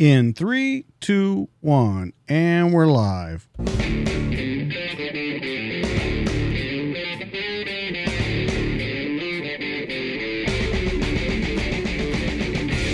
In three, two, one, and we're live.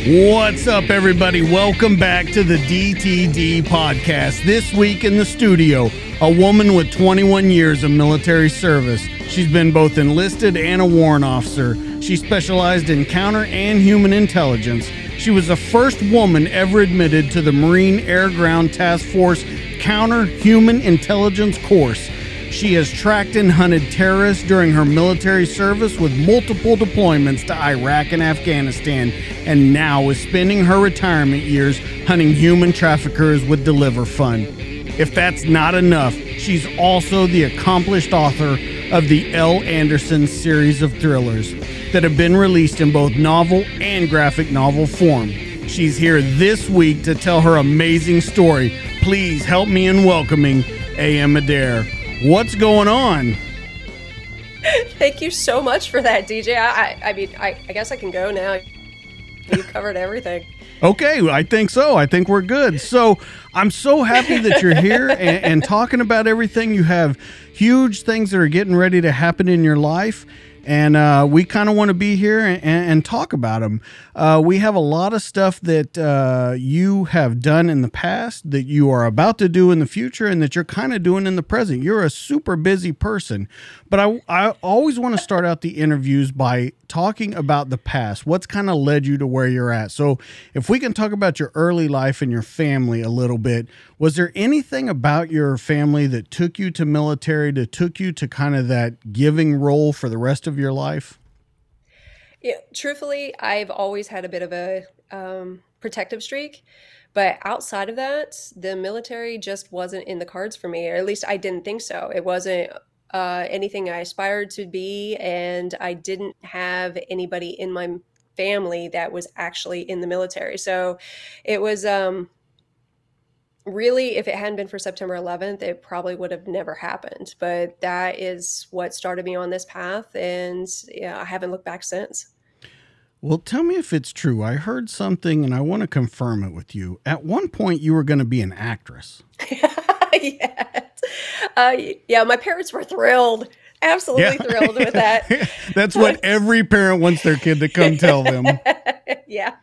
What's up, everybody? Welcome back to the DTD podcast. This week in the studio, a woman with 21 years of military service. She's been both enlisted and a warrant officer. She specialized in counter and human intelligence. She was the first woman ever admitted to the Marine Air Ground Task Force Counter Human Intelligence course. She has tracked and hunted terrorists during her military service with multiple deployments to Iraq and Afghanistan, and now is spending her retirement years hunting human traffickers with DeliverFund. If that's not enough, she's also the accomplished author of the Ell Anderson series of thrillers that have been released in both novel and graphic novel form. She's here this week to tell her amazing story. Please help me in welcoming A.M. Adair. What's going on? Thank you so much for that, DJ. I, I, mean, I, I guess I can go now. You covered everything. Okay, I think so. I think we're good. So I'm so happy that you're here and, and talking about everything. You have huge things that are getting ready to happen in your life and uh, we kind of want to be here and, and, talk about them. Uh, we have a lot of stuff that uh, you have done in the past, that you are about to do in the future, and that you're kind of doing in the present. You're a super busy person, but I, I always want to start out the interviews by talking about the past. What's kind of led you to where you're at? So, if we can talk about your early life and your family a little bit, was there anything about your family that took you to military, that took you to kind of that giving role for the rest of your life? Yeah, truthfully, I've always had a bit of a um, protective streak. But outside of that, the military just wasn't in the cards for me, or at least I didn't think so. It wasn't uh, anything I aspired to be, and I didn't have anybody in my family that was actually in the military. So it was um, really, if it hadn't been for September 11th, it probably would have never happened. But that is what started me on this path, and yeah, I haven't looked back since. Well, tell me if it's true. I heard something and I want to confirm it with you. At one point, you were going to be an actress. yes. Uh, yeah, my parents were thrilled absolutely yeah. thrilled with that. That's what every parent wants their kid to come tell them. yeah.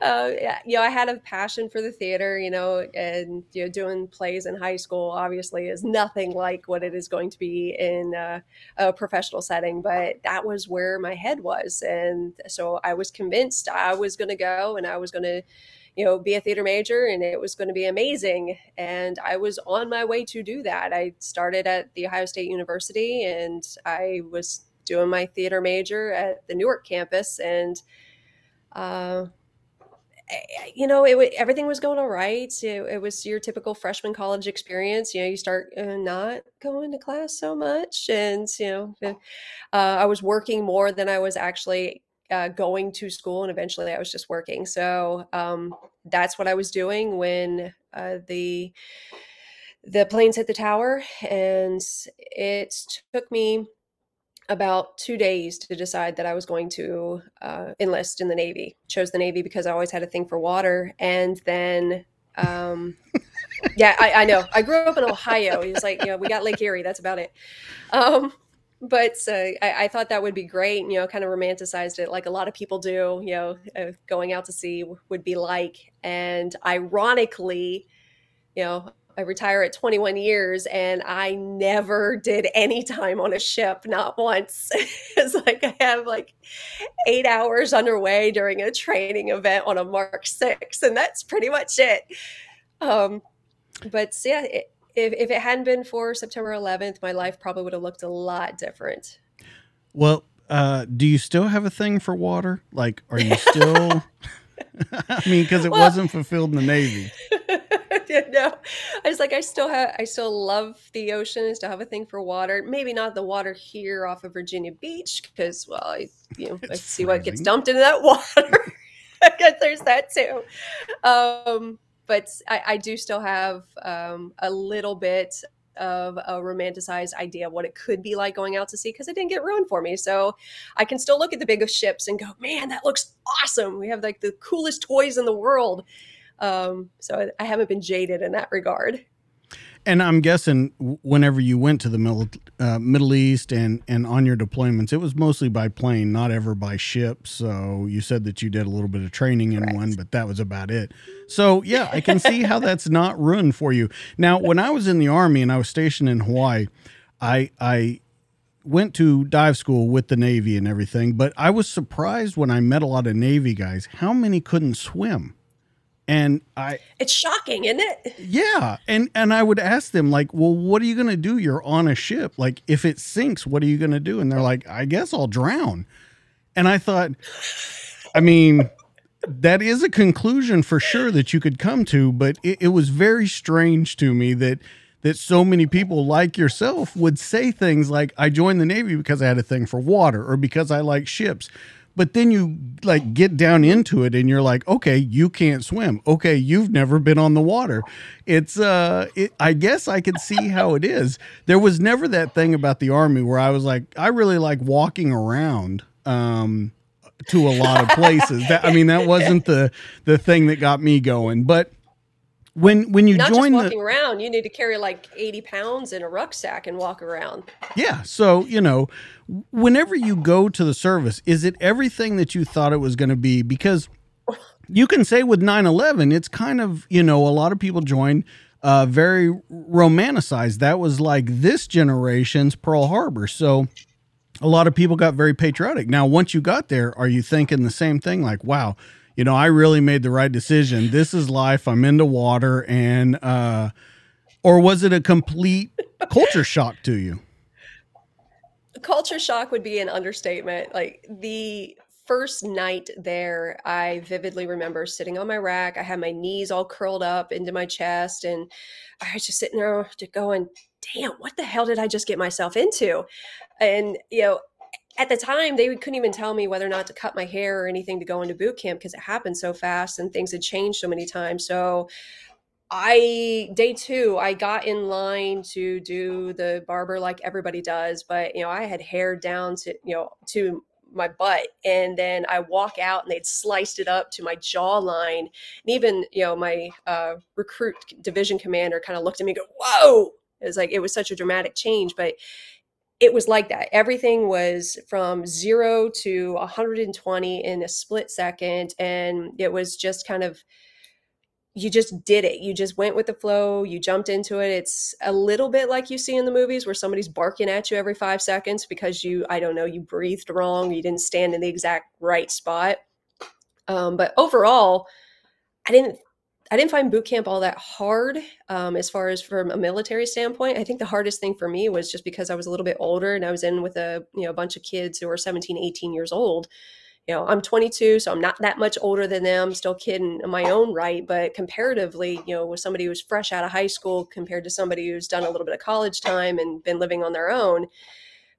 Uh, yeah. You know, I had a passion for the theater, you know, and, you know, doing plays in high school obviously is nothing like what it is going to be in uh, a professional setting, but that was where my head was. And so I was convinced I was going to go and I was going to, you know, be a theater major and it was going to be amazing. And I was on my way to do that. I started at the Ohio State University and I was doing my theater major at the Newark campus. And, uh, you know, it everything was going all right. It, it, was your typical freshman college experience. You know, you start uh, not going to class so much, and you know, uh, I was working more than I was actually uh, going to school and eventually I was just working. So um, that's what I was doing when uh, the the planes hit the tower, and it took me about two days to decide that I was going to uh, enlist in the Navy. Chose the Navy because I always had a thing for water, and then. Um, yeah, I, I, know. I grew up in Ohio. Was like, you know, we got Lake Erie. That's about it. Um, but uh, I, I, thought that would be great. You know, kind of romanticized it like a lot of people do. You know, uh, going out to sea would be like. And ironically, you know, I retire at 21 years and I never did any time on a ship, not once. it's like I have like eight hours underway during a training event on a Mark Six, and that's pretty much it. Um, but yeah, it, if, if it hadn't been for September 11th, my life probably would have looked a lot different. Well, uh, do you still have a thing for water? Like, are you still? I mean, because it well, wasn't fulfilled in the Navy. no, I was like, I still have, I still love the ocean. I still have a thing for water. Maybe not the water here off of Virginia Beach, because well, I, you know, it's I see freezing. what gets dumped into that water. I guess there's that too. Um, but I, I, do still have um, a little bit of a romanticized idea of what it could be like going out to sea because it didn't get ruined for me. So I can still look at the biggest ships and go, man, that looks awesome. We have like the coolest toys in the world. Um, so I haven't been jaded in that regard. And I'm guessing whenever you went to the Middle, uh, Middle East and, and on your deployments, it was mostly by plane, not ever by ship. So you said that you did a little bit of training in Correct. one, but that was about it. So yeah, I can see how that's not ruined for you. Now, when I was in the Army and I was stationed in Hawaii, I I went to dive school with the Navy and everything, but I was surprised when I met a lot of Navy guys how many couldn't swim. And I It's shocking, isn't it? Yeah. And and I would ask them like, "Well, what are you going to do? You're on a ship. Like if it sinks, what are you going to do?" And they're like, "I guess I'll drown." And I thought I mean, that is a conclusion for sure that you could come to, but it, it was very strange to me that that so many people like yourself would say things like, I joined the Navy because I had a thing for water or because I like ships but then you like get down into it and you're like okay you can't swim. Okay you've never been on the water. It's uh it, i guess i can see how it is. There was never that thing about the army where i was like i really like walking around um to a lot of places. That i mean that wasn't the the thing that got me going. But when when you Not join just walking the, around, you need to carry like eighty pounds in a rucksack and walk around. Yeah, so you know, whenever you go to the service, is it everything that you thought it was going to be? Because you can say with 9-11, it's kind of you know a lot of people joined uh, very romanticized. That was like this generation's Pearl Harbor. So a lot of people got very patriotic. Now, once you got there, are you thinking the same thing? Like, wow you know, I really made the right decision. This is life. I'm into water. And, uh, or was it a complete culture shock to you? Culture shock would be an understatement. Like the first night there, I vividly remember sitting on my rack. I had my knees all curled up into my chest, and I was just sitting there going, damn, what the hell did I just get myself into? And, you know, at the time they couldn't even tell me whether or not to cut my hair or anything to go into boot camp because it happened so fast and things had changed so many times. So i day two i got in line to do the barber like everybody does but you know i had hair down to you know to my butt and then i walk out and they'd sliced it up to my jawline. And even you know my uh, recruit division commander kind of looked at me and go whoa! It was like it was such a dramatic change but it was like that. Everything was from zero to 120 in a split second. And it was just kind of, you just did it. You just went with the flow. You jumped into it. It's a little bit like you see in the movies where somebody's barking at you every five seconds because you, I don't know, you breathed wrong. You didn't stand in the exact right spot. Um, but overall, I didn't I didn't find boot camp all that hard um, as far as from a military standpoint. I think the hardest thing for me was just because I was a little bit older and I was in with a you know a bunch of kids who were 17, 18 years old. You know, I'm 22, so I'm not that much older than them. Still kid in my own right, but comparatively, you know, with somebody who's fresh out of high school compared to somebody who's done a little bit of college time and been living on their own, it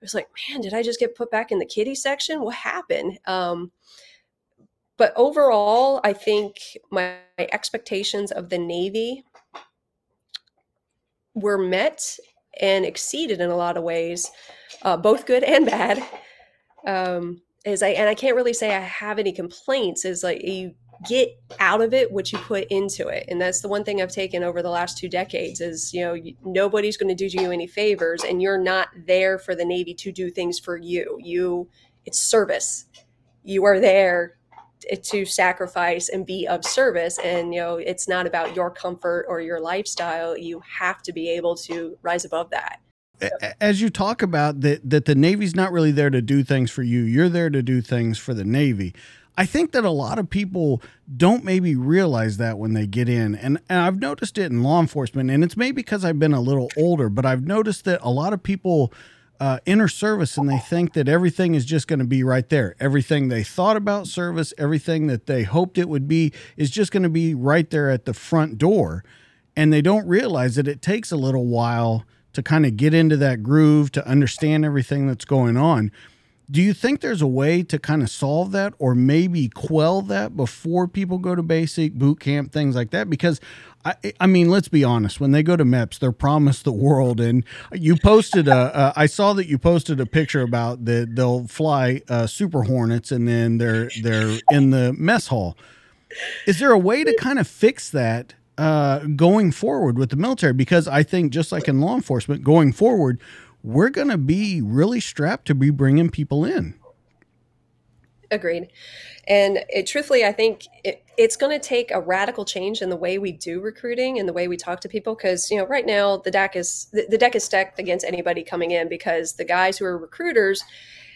was like, man, did I just get put back in the kiddie section? What happened? Um, but overall, I think my expectations of the Navy were met and exceeded in a lot of ways, uh, both good and bad. Um, is I and I can't really say I have any complaints. Is like you get out of it what you put into it, and that's the one thing I've taken over the last two decades. Is you know you, nobody's going to do you any favors, and you're not there for the Navy to do things for you. You it's service. You are there to sacrifice and be of service. And you know it's not about your comfort or your lifestyle. You have to be able to rise above that. As you talk about that that the navy's not really there to do things for you you're there to do things for the navy. I think that a lot of people don't maybe realize that when they get in. And, and i've noticed it in law enforcement and it's maybe because i've been a little older but i've noticed that a lot of people uh, enter service and they think that everything is just going to be right there. Everything they thought about service, everything that they hoped it would be, is just going to be right there at the front door. And they don't realize that it takes a little while to kind of get into that groove, to understand everything that's going on. Do you think there's a way to kind of solve that or maybe quell that before people go to basic boot camp, things like that? Because I, I mean, let's be honest. When they go to MEPS, they're promised the world. And you posted a, I saw that you posted a picture about that they'll fly uh, Super Hornets and then they're they're in the mess hall. Is there a way to kind of fix that uh, going forward with the military? Because I think just like in law enforcement, going forward, we're going to be really strapped to be bringing people in. Agreed. And it, truthfully, I think it, it's going to take a radical change in the way we do recruiting and the way we talk to people. Because you know, right now the deck is the, the deck is stacked against anybody coming in because the guys who are recruiters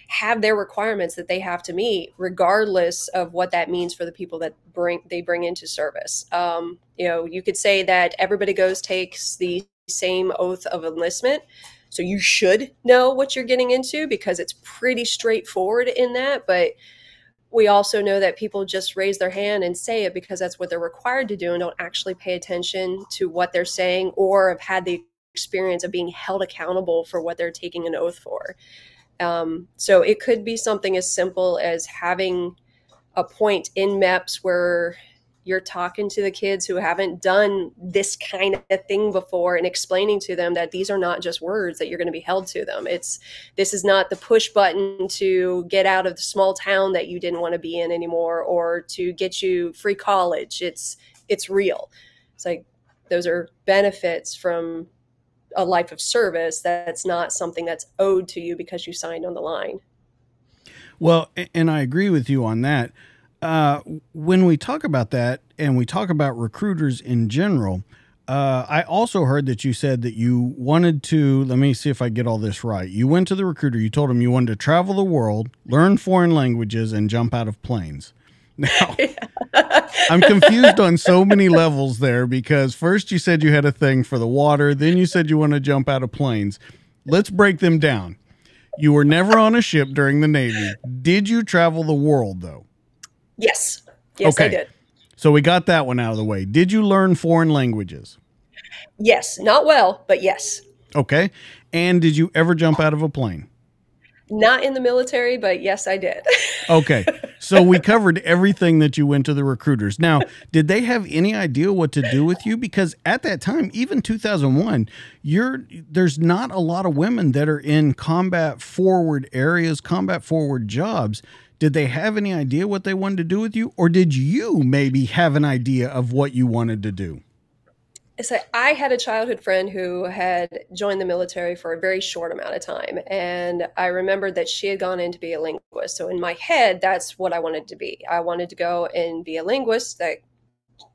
have their requirements that they have to meet, regardless of what that means for the people that bring they bring into service. Um, you know, you could say that everybody goes takes the same oath of enlistment so you should know what you're getting into because it's pretty straightforward in that. But we also know that people just raise their hand and say it because that's what they're required to do and don't actually pay attention to what they're saying or have had the experience of being held accountable for what they're taking an oath for. Um, so it could be something as simple as having a point in MEPS where you're talking to the kids who haven't done this kind of thing before and explaining to them that these are not just words that you're going to be held to them. It's this is not the push button to get out of the small town that you didn't want to be in anymore or to get you free college. It's it's real. It's like those are benefits from a life of service that's not something that's owed to you because you signed on the line. Well and i agree with you on that uh, when we talk about that and we talk about recruiters in general, uh, I also heard that you said that you wanted to. Let me see if I get all this right. You went to the recruiter. You told him you wanted to travel the world, learn foreign languages, and jump out of planes. Now, I'm confused on so many levels there because first you said you had a thing for the water, then you said you want to jump out of planes. Let's break them down. You were never on a ship during the Navy. Did you travel the world though? Yes. Yes, okay. I did. So we got that one out of the way. Did you learn foreign languages? Yes, not well, but yes. Okay. And did you ever jump out of a plane? Not in the military, but yes, I did. okay. So we covered everything that you went to the recruiters. Now, did they have any idea what to do with you? Because at that time, even 2001, you're there's not a lot of women that are in combat forward areas, combat forward jobs. Did they have any idea what they wanted to do with you? Or did you maybe have an idea of what you wanted to do? So I had a childhood friend who had joined the military for a very short amount of time. And I remembered that she had gone in to be a linguist. So in my head, that's what I wanted to be. I wanted to go and be a linguist, that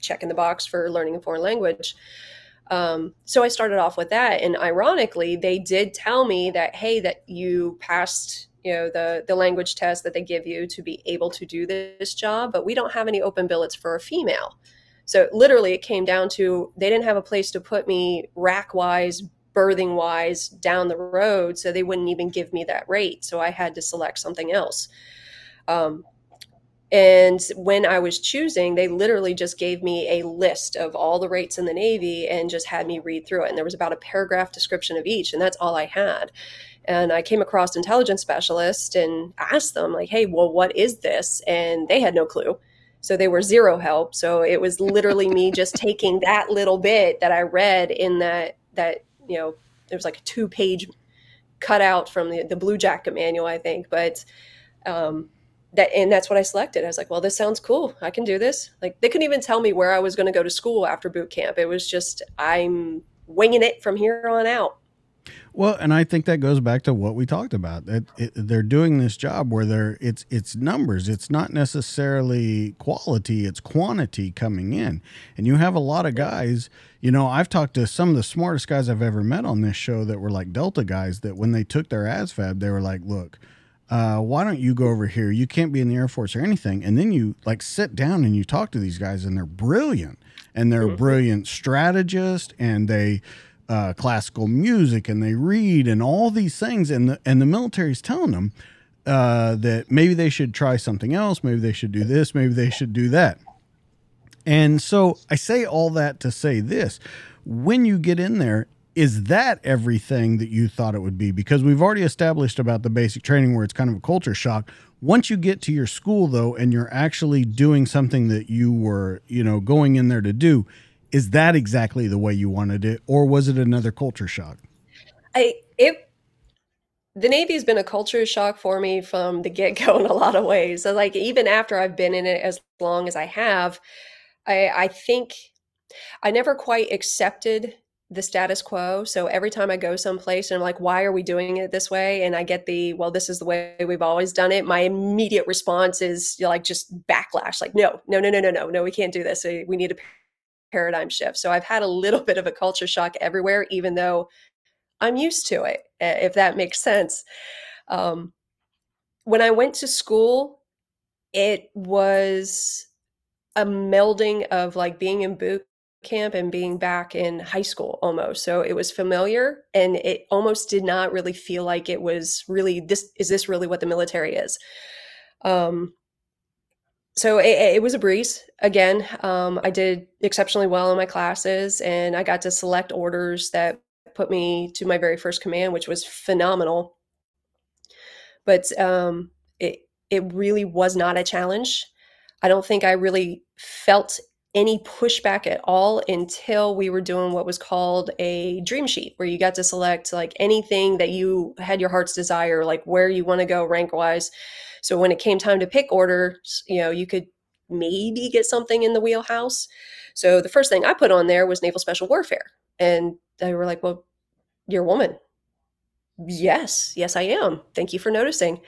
check in the box for learning a foreign language. Um, so I started off with that. And ironically, they did tell me that, hey, that you passed you know the the language test that they give you to be able to do this job but we don't have any open billets for a female so literally it came down to they didn't have a place to put me rack wise berthing wise down the road so they wouldn't even give me that rate so i had to select something else um, and when I was choosing, they literally just gave me a list of all the rates in the Navy and just had me read through it. And there was about a paragraph description of each, and that's all I had and I came across intelligence specialist and asked them like, "Hey, well, what is this?" And they had no clue. So they were zero help. So it was literally me just taking that little bit that I read in that that you know there was like a two page cutout from the the Bluejacket manual, I think, but. Um, that and that's what I selected. I was like, well, this sounds cool. I can do this. Like they couldn't even tell me where I was going to go to school after boot camp. It was just I'm winging it from here on out. Well, and I think that goes back to what we talked about. That it, they're doing this job where they're it's it's numbers. It's not necessarily quality. It's quantity coming in. And you have a lot of guys. You know, I've talked to some of the smartest guys I've ever met on this show that were like Delta guys. That when they took their ASVAB, they were like, "Look, uh, why don't you go over here? You can't be in the Air Force or anything." And then you like sit down and you talk to these guys, and they're brilliant, and they're mm-hmm. brilliant strategists, and they uh, classical music and they read and all these things, and the and the military's telling them uh, that maybe they should try something else, maybe they should do this, maybe they should do that. And so I say all that to say this: when you get in there, is that everything that you thought it would be? Because we've already established about the basic training where it's kind of a culture shock. Once you get to your school though, and you're actually doing something that you were, you know, going in there to do, is that exactly the way you wanted it, or was it another culture shock? I it the Navy's been a culture shock for me from the get go in a lot of ways. So like even after I've been in it as long as I have, I I think I never quite accepted the status quo. So every time I go someplace and I'm like, why are we doing it this way? And I get the, well, this is the way we've always done it. My immediate response is you know, like just backlash, like, no, no, no, no, no, no, no, we can't do this. We need a paradigm shift. So I've had a little bit of a culture shock everywhere, even though I'm used to it, if that makes sense. Um, when I went to school, it was a melding of like being in boot camp and being back in high school almost. So it was familiar and it almost did not really feel like it was really this is this really what the military is. Um so it, it was a breeze again. Um, I did exceptionally well in my classes and I got to select orders that put me to my very first command, which was phenomenal. But um, it it really was not a challenge. I don't think I really felt any pushback at all until we were doing what was called a dream sheet where you got to select like anything that you had your heart's desire like where you want to go rank wise so when it came time to pick orders you know you could maybe get something in the wheelhouse. So the first thing i put on there was naval special warfare and they were like well you're a woman. Yes yes i am. Thank you for noticing.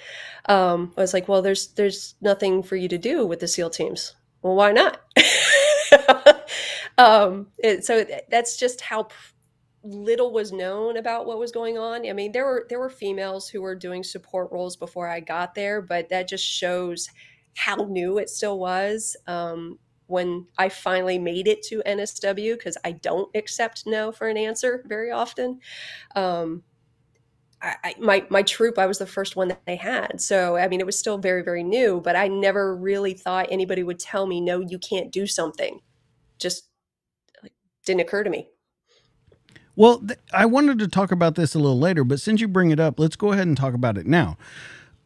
Um, i was like well there's there's nothing for you to do with the seal teams. Well why not um, so that's just how little was known about what was going on. I mean, there were there were females who were doing support roles before I got there, but that just shows how new it still was. Um, when I finally made it to NSW, because I don't accept no for an answer very often. Um, I, my my troop, I was the first one that they had. So I mean, it was still very very new, but I never really thought anybody would tell me, no, you can't do something. Just didn't occur to me. Well, th- I wanted to talk about this a little later, but since you bring it up, let's go ahead and talk about it now.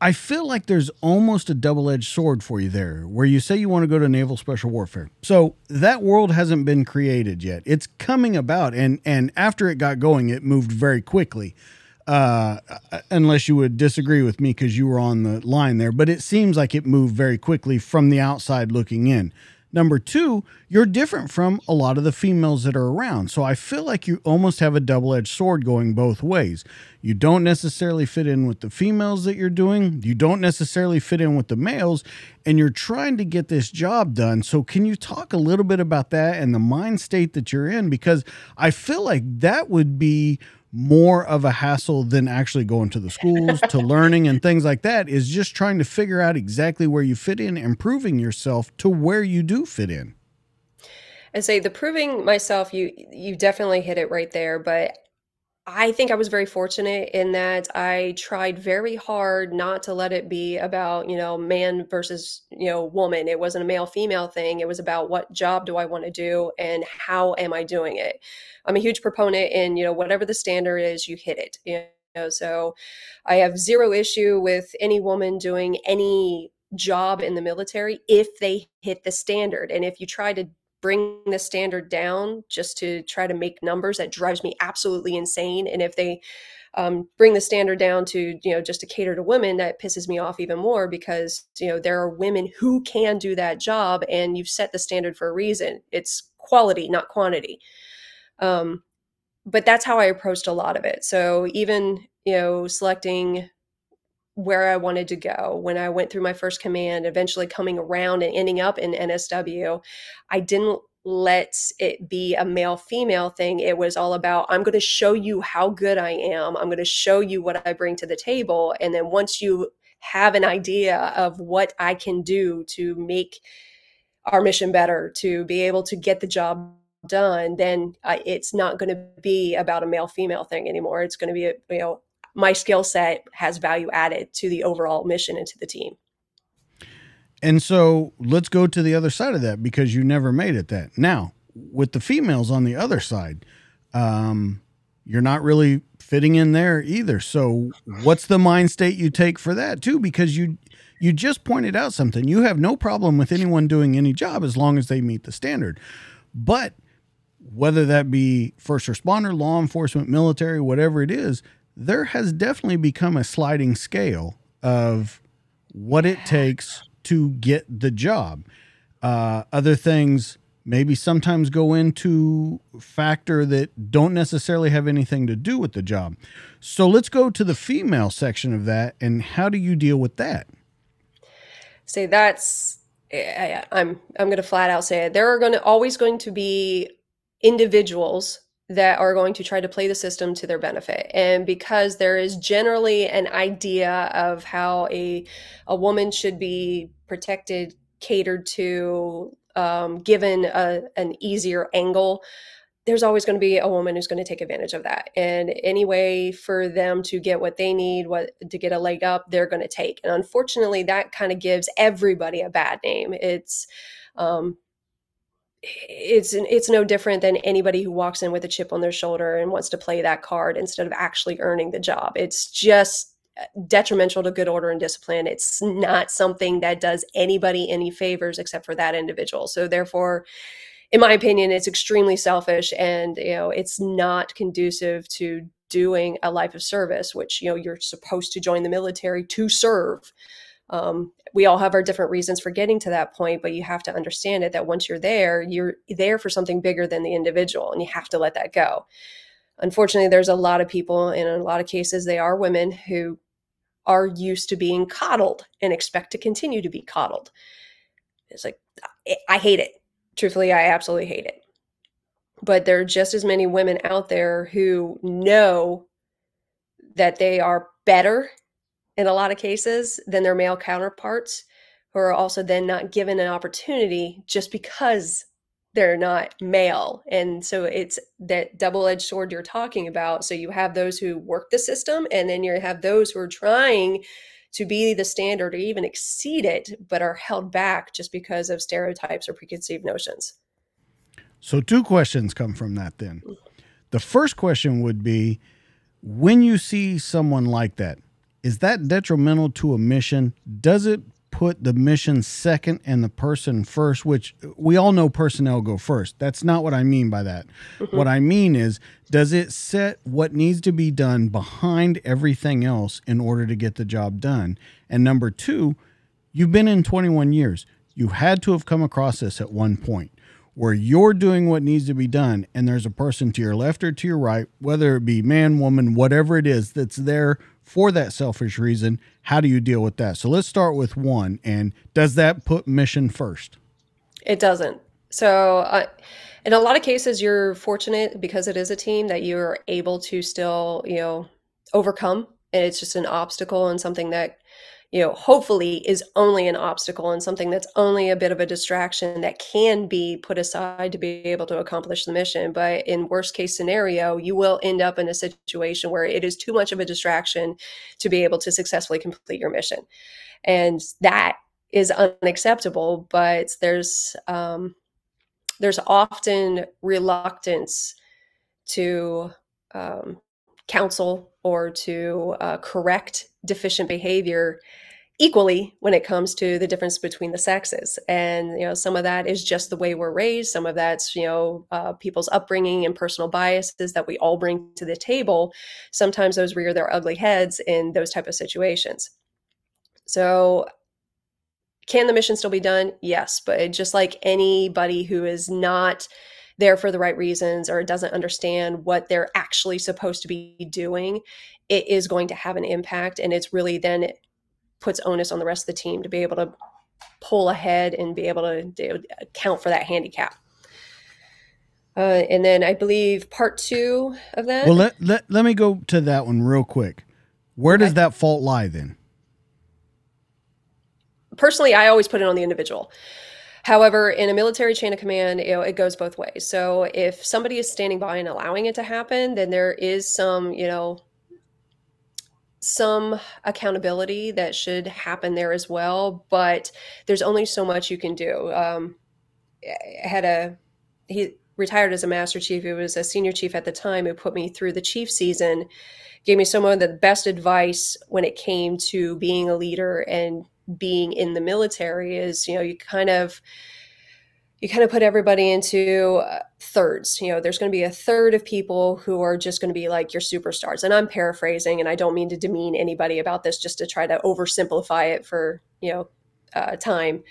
I feel like there's almost a double edged sword for you there, where you say you want to go to naval special warfare. So that world hasn't been created yet. It's coming about, and and after it got going, it moved very quickly uh, unless you would disagree with me because you were on the line there. But it seems like it moved very quickly from the outside looking in. Number two, you're different from a lot of the females that are around. So I feel like you almost have a double edged sword going both ways. You don't necessarily fit in with the females that you're doing, you don't necessarily fit in with the males, and you're trying to get this job done. So, can you talk a little bit about that and the mind state that you're in? Because I feel like that would be more of a hassle than actually going to the schools to learning and things like that is just trying to figure out exactly where you fit in and proving yourself to where you do fit in. I say the proving myself you you definitely hit it right there but I think I was very fortunate in that I tried very hard not to let it be about, you know, man versus, you know, woman. It wasn't a male female thing. It was about what job do I want to do and how am I doing it. I'm a huge proponent in, you know, whatever the standard is, you hit it. You know, so I have zero issue with any woman doing any job in the military if they hit the standard. And if you try to bring the standard down just to try to make numbers that drives me absolutely insane and if they um, bring the standard down to you know just to cater to women that pisses me off even more because you know there are women who can do that job and you've set the standard for a reason. It's quality not quantity. Um, but that's how i approached a lot of it. So even you know selecting where I wanted to go when I went through my first command, eventually coming around and ending up in NSW. I didn't let it be a male female thing. It was all about, I'm going to show you how good I am. I'm going to show you what I bring to the table. And then once you have an idea of what I can do to make our mission better, to be able to get the job done, then uh, it's not going to be about a male female thing anymore. It's going to be, you know, my skill set has value added to the overall mission and to the team. And so let's go to the other side of that because you never made it that. Now, with the females on the other side, um, you're not really fitting in there either. So what's the mind state you take for that too? Because you you just pointed out something. You have no problem with anyone doing any job as long as they meet the standard. But whether that be first responder, law enforcement, military, whatever it is, there has definitely become a sliding scale of what it takes to get the job. Uh, other things maybe sometimes go into factor that don't necessarily have anything to do with the job. So let's go to the female section of that and how do you deal with that? Say that's I, I'm I'm going to flat out say it. There are going to always going to be individuals that are going to try to play the system to their benefit. And because there is generally an idea of how a a woman should be protected, catered to, um, given a, an easier angle, there's always going to be a woman who's going to take advantage of that. And any way for them to get what they need, what to get a leg up, they're going to take. And unfortunately, that kind of gives everybody a bad name. It's um, it's it's no different than anybody who walks in with a chip on their shoulder and wants to play that card instead of actually earning the job. It's just uh, detrimental to good order and discipline. It's not something that does anybody any favors except for that individual. So therefore, in my opinion, it's extremely selfish and you know it's not conducive to doing a life of service, which you know you're supposed to join the military to serve. Um, we all have our different reasons for getting to that point, but you have to understand it that once you're there, you're there for something bigger than the individual, and you have to let that go. Unfortunately, there's a lot of people, and in a lot of cases, they are women who are used to being coddled and expect to continue to be coddled. It's like, I hate it. Truthfully, I absolutely hate it. But there are just as many women out there who know that they are better in a lot of cases than their male counterparts who are also then not given an opportunity just because they're not male. And so it's that double edged sword you're talking about. So you have those who work the system, and then you have those who are trying to be the standard or even exceed it, but are held back just because of stereotypes or preconceived notions. So, two questions come from that then. Mm. The first question would be when you see someone like that, is that detrimental to a mission? Does it put the mission second and the person first, which we all know personnel go first. That's not what I mean by that. Mm-hmm. What I mean is, does it set what needs to be done behind everything else in order to get the job done? And number two, you've been in 21 years. You had to have come across this at one point where you're doing what needs to be done and there's a person to your left or to your right, whether it be man, woman, whatever it is that's there for that selfish reason. How do you deal with that? So let's start with one. And does that put mission first? It doesn't. So, uh, in a lot of cases, you're fortunate because it is a team that you're able to still, you know, overcome. And it's just an obstacle and something that you know, hopefully is only an obstacle and something that's only a bit of a distraction that can be put aside to be able to accomplish the mission. But in worst case scenario, you will end up in a situation where it is too much of a distraction to be able to successfully complete your mission. And that is unacceptable, but there's um, there's often reluctance to um, counsel or to uh, correct deficient behavior equally when it comes to the difference between the sexes. And you know some of that is just the way we're raised. Some of that's you know uh, people's upbringing and personal biases that we all bring to the table. Sometimes those rear their ugly heads in those type of situations. So can the mission still be done? Yes but just like anybody who is not there for the right reasons or it doesn't understand what they're actually supposed to be doing, it is going to have an impact. And it's really then it puts onus on the rest of the team to be able to pull ahead and be able to account for that handicap. Uh, and then I believe part two of that. Well, let, let, let me go to that one real quick. Where okay. does that fault lie then? Personally, I always put it on the individual. However, in a military chain of command, you know, it goes both ways. So if somebody is standing by and allowing it to happen, then there is some, you know, some accountability that should happen there as well. But there's only so much you can do. Um, I had a he retired as a master chief. He was a senior chief at the time who put me through the chief season, gave me some of the best advice when it came to being a leader and being in the military. Is you know you kind of you kind of put everybody into uh, thirds. You know, there's going to be a third of people who are just going to be like your superstars. And I'm paraphrasing, and I don't mean to demean anybody about this, just to try to oversimplify it for you know uh, time.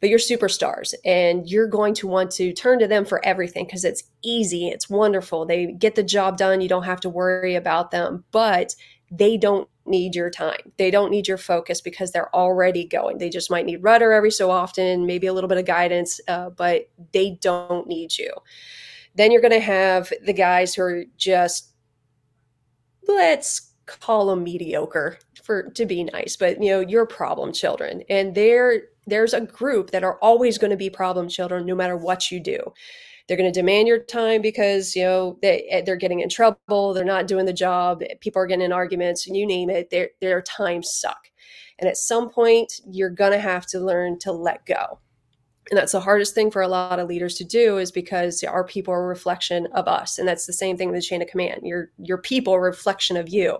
But you're superstars, and you're going to want to turn to them for everything because it's easy, it's wonderful. They get the job done. You don't have to worry about them, but they don't need your time. They don't need your focus because they're already going. They just might need rudder every so often, maybe a little bit of guidance, uh, but they don't need you. Then you're going to have the guys who are just, let's call them mediocre for to be nice, but you know, you're problem children, and there there's a group that are always going to be problem children no matter what you do they're going to demand your time because you know they eh, they're getting in trouble they're not doing the job people are getting in arguments and you name it their their times suck. And at some point you're going to have to learn to let go. And that's the hardest thing for a lot of leaders to do is because our people are a reflection of us. And that's the same thing with the chain of command. Your your people are a reflection of you.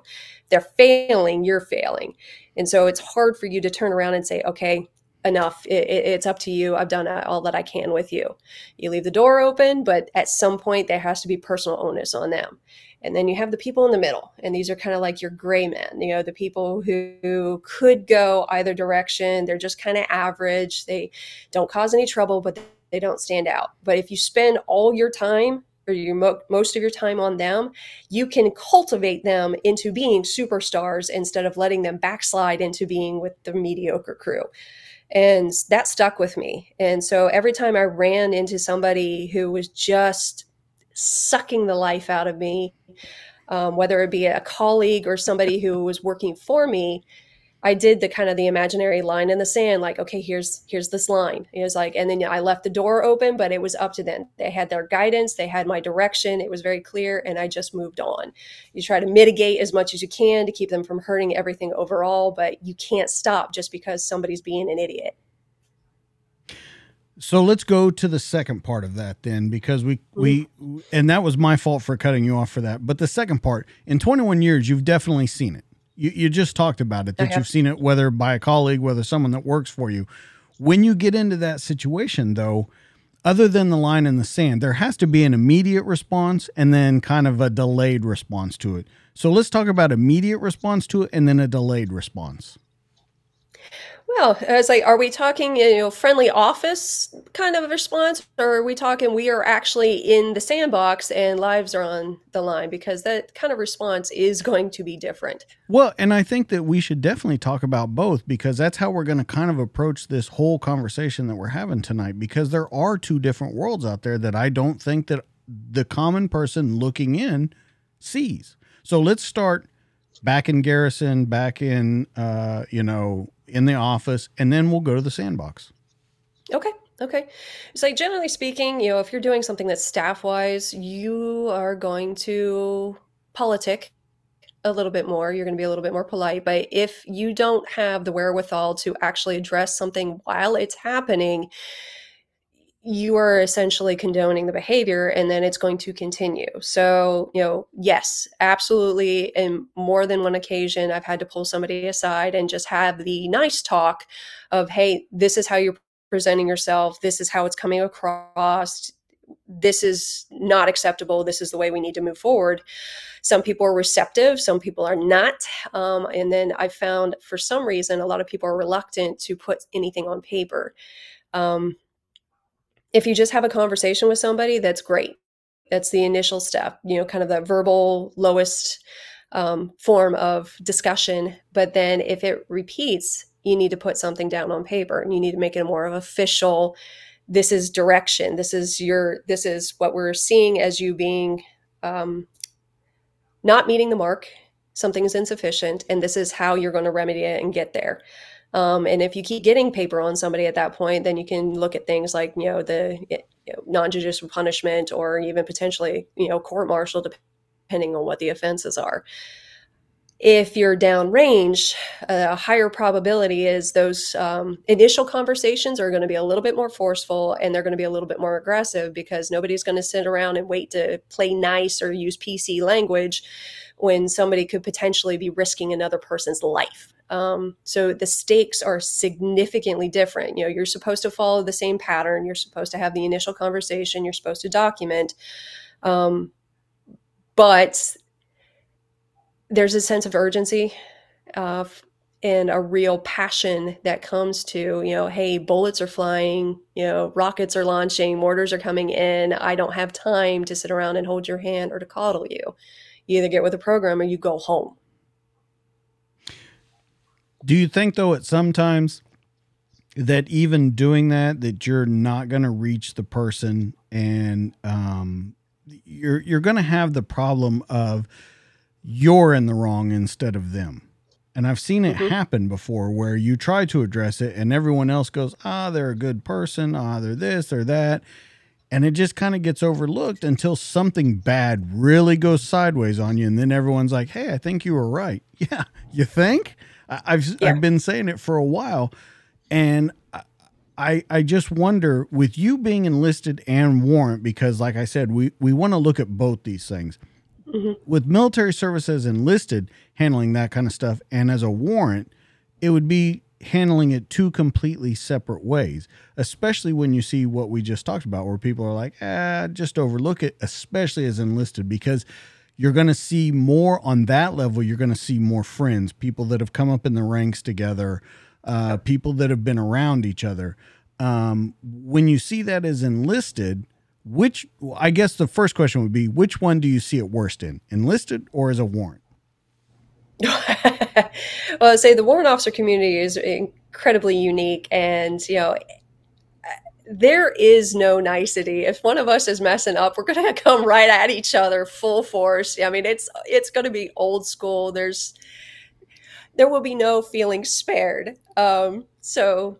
They're failing you're failing. And so it's hard for you to turn around and say okay enough. It, it, it's up to you. I've done uh, all that I can with you. You leave the door open, but at some point there has to be personal onus on them. And then you have the people in the middle, and these are kind of like your gray men. You know, the people who, who could go either direction. They're just kind of average. They don't cause any trouble, but they don't stand out. But if you spend all your time or your mo- most of your time on them, you can cultivate them into being superstars instead of letting them backslide into being with the mediocre crew and that stuck with me. And so every time i ran into somebody who was just sucking the life out of me um, whether it be a colleague or somebody who was working for me I did the kind of the imaginary line in the sand, like, okay, here's here's this line. It was like, and then I left the door open, but it was up to them. They had their guidance, they had my direction. It was very clear, and I just moved on. You try to mitigate as much as you can to keep them from hurting everything overall, but you can't stop just because somebody's being an idiot. So let's go to the second part of that then, because we we mm. and that was my fault for cutting you off for that. But the second part, in 21 years, you've definitely seen it you, you just talked about it that you've seen it whether by a colleague, whether someone that works for you. When you get into that situation, though, other than the line in the sand, there has to be an immediate response and then kind of a delayed response to it. So let's talk about immediate response to it and then a delayed response. Well, it's like, are we talking, you know, friendly office kind of response, or are we talking we are actually in the sandbox and lives are on the line? Because that kind of response is going to be different. Well, and I think that we should definitely talk about both because that's how we're going to kind of approach this whole conversation that we're having tonight. Because there are two different worlds out there that I don't think that the common person looking in sees. So let's start back in Garrison, back in, uh, you know, in the office, and then we'll go to the sandbox. Okay. Okay. So, like, generally speaking, you know, if you're doing something that's staff wise, you are going to politic a little bit more. You're going to be a little bit more polite. But if you don't have the wherewithal to actually address something while it's happening, you are essentially condoning the behavior and then it's going to continue. So, you know, yes, absolutely. In more than one occasion, I've had to pull somebody aside and just have the nice talk of, hey, this is how you're presenting yourself. This is how it's coming across. This is not acceptable. This is the way we need to move forward. Some people are receptive, some people are not. Um, and then I found for some reason, a lot of people are reluctant to put anything on paper. Um, if you just have a conversation with somebody, that's great. That's the initial step, you know, kind of the verbal lowest um, form of discussion. But then if it repeats, you need to put something down on paper and you need to make it more of official. This is direction. This is your, this is what we're seeing as you being um, not meeting the mark. Something is insufficient, and this is how you're going to remedy it and get there. Um, and if you keep getting paper on somebody at that point, then you can look at things like you know the you know, non-judicial punishment or even potentially you know court martial, depending on what the offenses are. If you're downrange, a higher probability is those um, initial conversations are going to be a little bit more forceful and they're going to be a little bit more aggressive because nobody's going to sit around and wait to play nice or use PC language when somebody could potentially be risking another person's life. Um, so the stakes are significantly different. You know, you're supposed to follow the same pattern. You're supposed to have the initial conversation. You're supposed to document. Um, but there's a sense of urgency uh, and a real passion that comes to you know hey bullets are flying you know rockets are launching mortars are coming in i don't have time to sit around and hold your hand or to coddle you you either get with a program or you go home do you think though at sometimes that even doing that that you're not going to reach the person and um, you're you're going to have the problem of you're in the wrong instead of them. And I've seen it mm-hmm. happen before where you try to address it and everyone else goes, ah, they're a good person. Ah, they're this or that. And it just kind of gets overlooked until something bad really goes sideways on you. And then everyone's like, hey, I think you were right. Yeah, you think? I've, yeah. I've been saying it for a while. And I, I just wonder with you being enlisted and warrant, because like I said, we, we want to look at both these things Mm-hmm. With military services enlisted handling that kind of stuff, and as a warrant, it would be handling it two completely separate ways, especially when you see what we just talked about, where people are like, ah, just overlook it, especially as enlisted, because you're going to see more on that level. You're going to see more friends, people that have come up in the ranks together, uh, people that have been around each other. Um, when you see that as enlisted, which I guess the first question would be which one do you see it worst in, enlisted or as a warrant? well, I'd say the warrant officer community is incredibly unique, and you know there is no nicety. If one of us is messing up, we're to come right at each other full force. I mean, it's it's to be old school. There's there will be no feelings spared. Um, so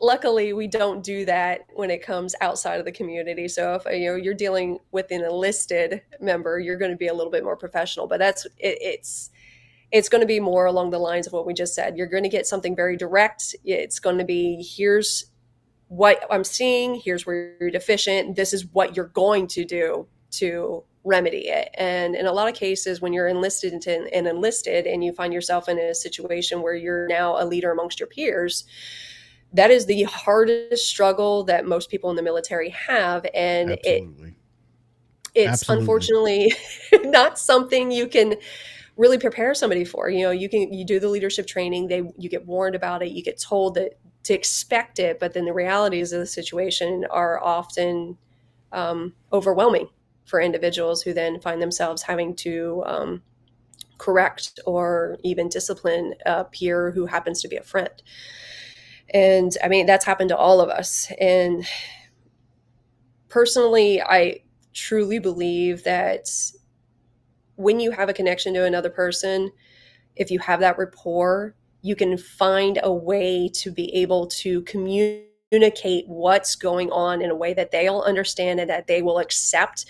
luckily we don't do that when it comes outside of the community so if you know you're dealing with an enlisted member you're going to be a little bit more professional but that's it, it's it's going to be more along the lines of what we just said you're going to get something very direct it's going to be here's what i'm seeing here's where you're deficient this is what you're going to do to remedy it and in a lot of cases when you're enlisted and enlisted and you find yourself in a situation where you're now a leader amongst your peers that is the hardest struggle that most people in the military have and Absolutely. it it's Absolutely. unfortunately not something you can really prepare somebody for you know you can you do the leadership training they you get warned about it you get told that to expect it but then the realities of the situation are often um, overwhelming for individuals who then find themselves having to um, correct or even discipline a peer who happens to be a friend and I mean, that's happened to all of us. And personally, I truly believe that when you have a connection to another person, if you have that rapport, you can find a way to be able to communicate what's going on in a way that they'll understand and that they will accept.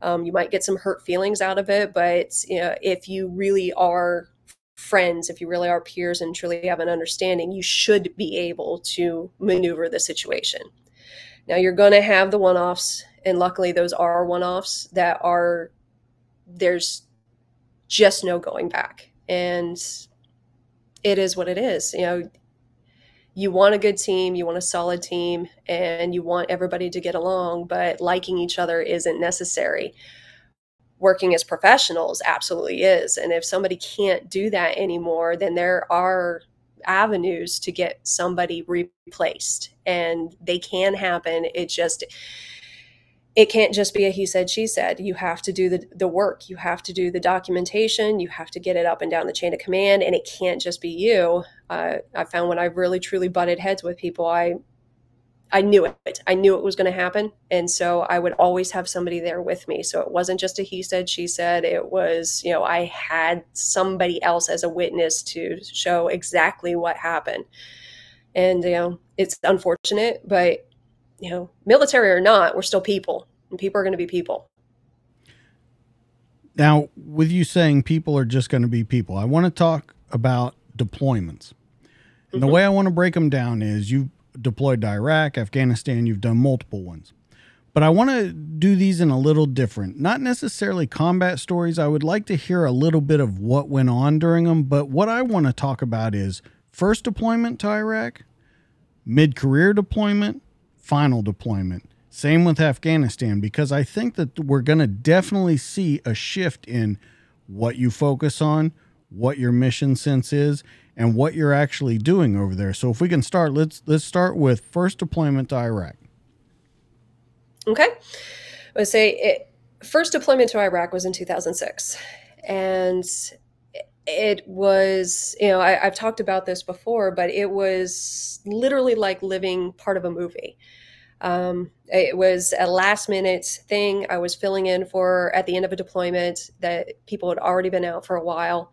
Um, you might get some hurt feelings out of it, but you know, if you really are friends, if you really are peers and truly have an understanding, you should be able to maneuver the situation. Now, you're going to have the one offs, and luckily, those are one offs that are, there's just no going back. And it is what it is. You know, you want a good team, you want a solid team, and you want everybody to get along, but liking each other isn't necessary working as professionals absolutely is. And if somebody can't do that anymore, then there are avenues to get somebody replaced and they can happen. It just, it can't just be a he said she said you have to do the, the work you have to do the documentation you have to get it up and down the chain of command and it can't just be you uh, i found when i've really truly butted heads with people i I knew it. I knew it was going to happen. And so I would always have somebody there with me. So it wasn't just a he said, she said. It was, you know, I had somebody else as a witness to show exactly what happened. And, you know, it's unfortunate, but, you know, military or not, we're still people and people are going to be people. Now, with you saying people are just going to be people, I want to talk about deployments. And mm-hmm. the way I want to break them down is you deployed to Iraq, Afghanistan, you've done multiple ones. But I want to do these in a little different, not necessarily combat stories. I would like to hear a little bit of what went on during them. But what I want to talk about is first deployment to Iraq, mid career deployment, final deployment. Same with Afghanistan, because I think that we're going to definitely see a shift in what you focus on, what your mission sense is, and what you're actually doing over there. So if we can start, let's let's start with first deployment to Iraq. Okay, I would say it, first deployment to Iraq was in 2006, and it was you know I, have talked about this before, but it was literally like living part of a movie. Um, it was a last minute thing I was filling in for at the end of a deployment that people had already been out for a while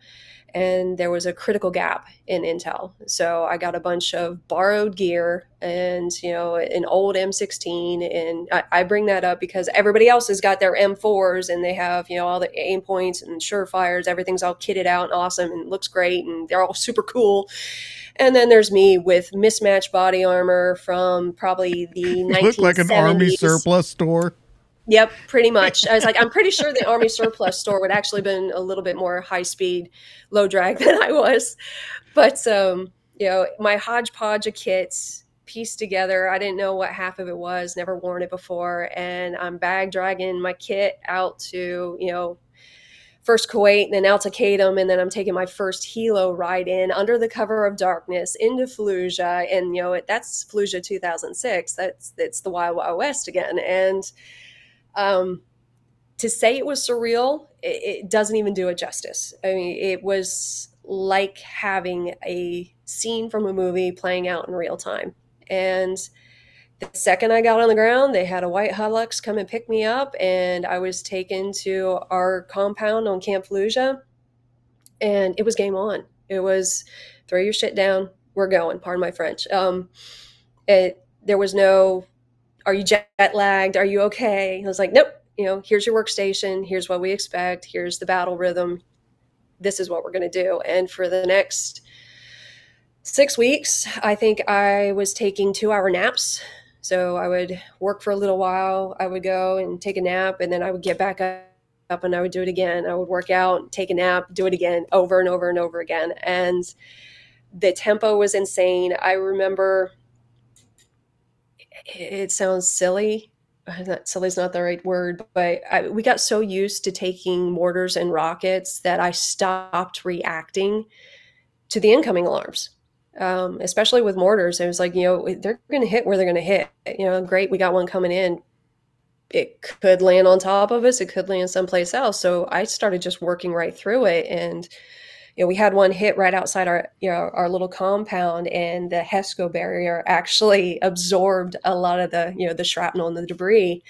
and there was a critical gap in Intel. So I got a bunch of borrowed gear and, you know, an old M16. And I, I, bring that up because everybody else has got their M4s and they have, you know, all the Aimpoints and SureFires. Everything's all kitted out and awesome and looks great and they're all super cool. And then there's me with mismatched body armor from probably the 1970s. Look like an army surplus store. Yep, pretty much. I was like, I'm pretty sure the Army surplus store would actually been a little bit more high speed, low drag than I was. But um, you know, my hodgepodge of kits pieced together. I didn't know what half of it was, never worn it before, and I'm bag dragging my kit out to you know first Kuwait and then out to and then I'm taking my first helo ride in under the cover of darkness into Fallujah, and you know that's Fallujah 2006. That's it's the Wild Wild West again, and um, to say it was surreal, it, it doesn't even do it justice. I mean, it was like having a scene from a movie playing out in real time. And the second I got on the ground, they had a white Hilux come and pick me up, and I was taken to our compound on Camp Fallujah, and it was game on. It was throw your shit down, we're going. Pardon my French. Um, it there was no are you jet lagged? Are you okay? I was like, nope. You know, here's your workstation. Here's what we expect. Here's the battle rhythm. This is what we're going to do. And for the next six weeks, I think I was taking two hour naps. So I would work for a little while. I would go and take a nap, and then I would get back up and I would do it again. I would work out, take a nap, do it again over and over and over again. And the tempo was insane. I remember it sounds silly. Not silly is not the right word, but I, we got so used to taking mortars and rockets that I stopped reacting to the incoming alarms. Um, especially with mortars, it was like you know they're going to hit where they're going to hit. You know, great, we got one coming in. It could land on top of us. It could land someplace else. So I started just working right through it, and you know, we had one hit right outside our, you know, our little compound and the HESCO barrier actually absorbed a lot of the, you know, the shrapnel and the debris.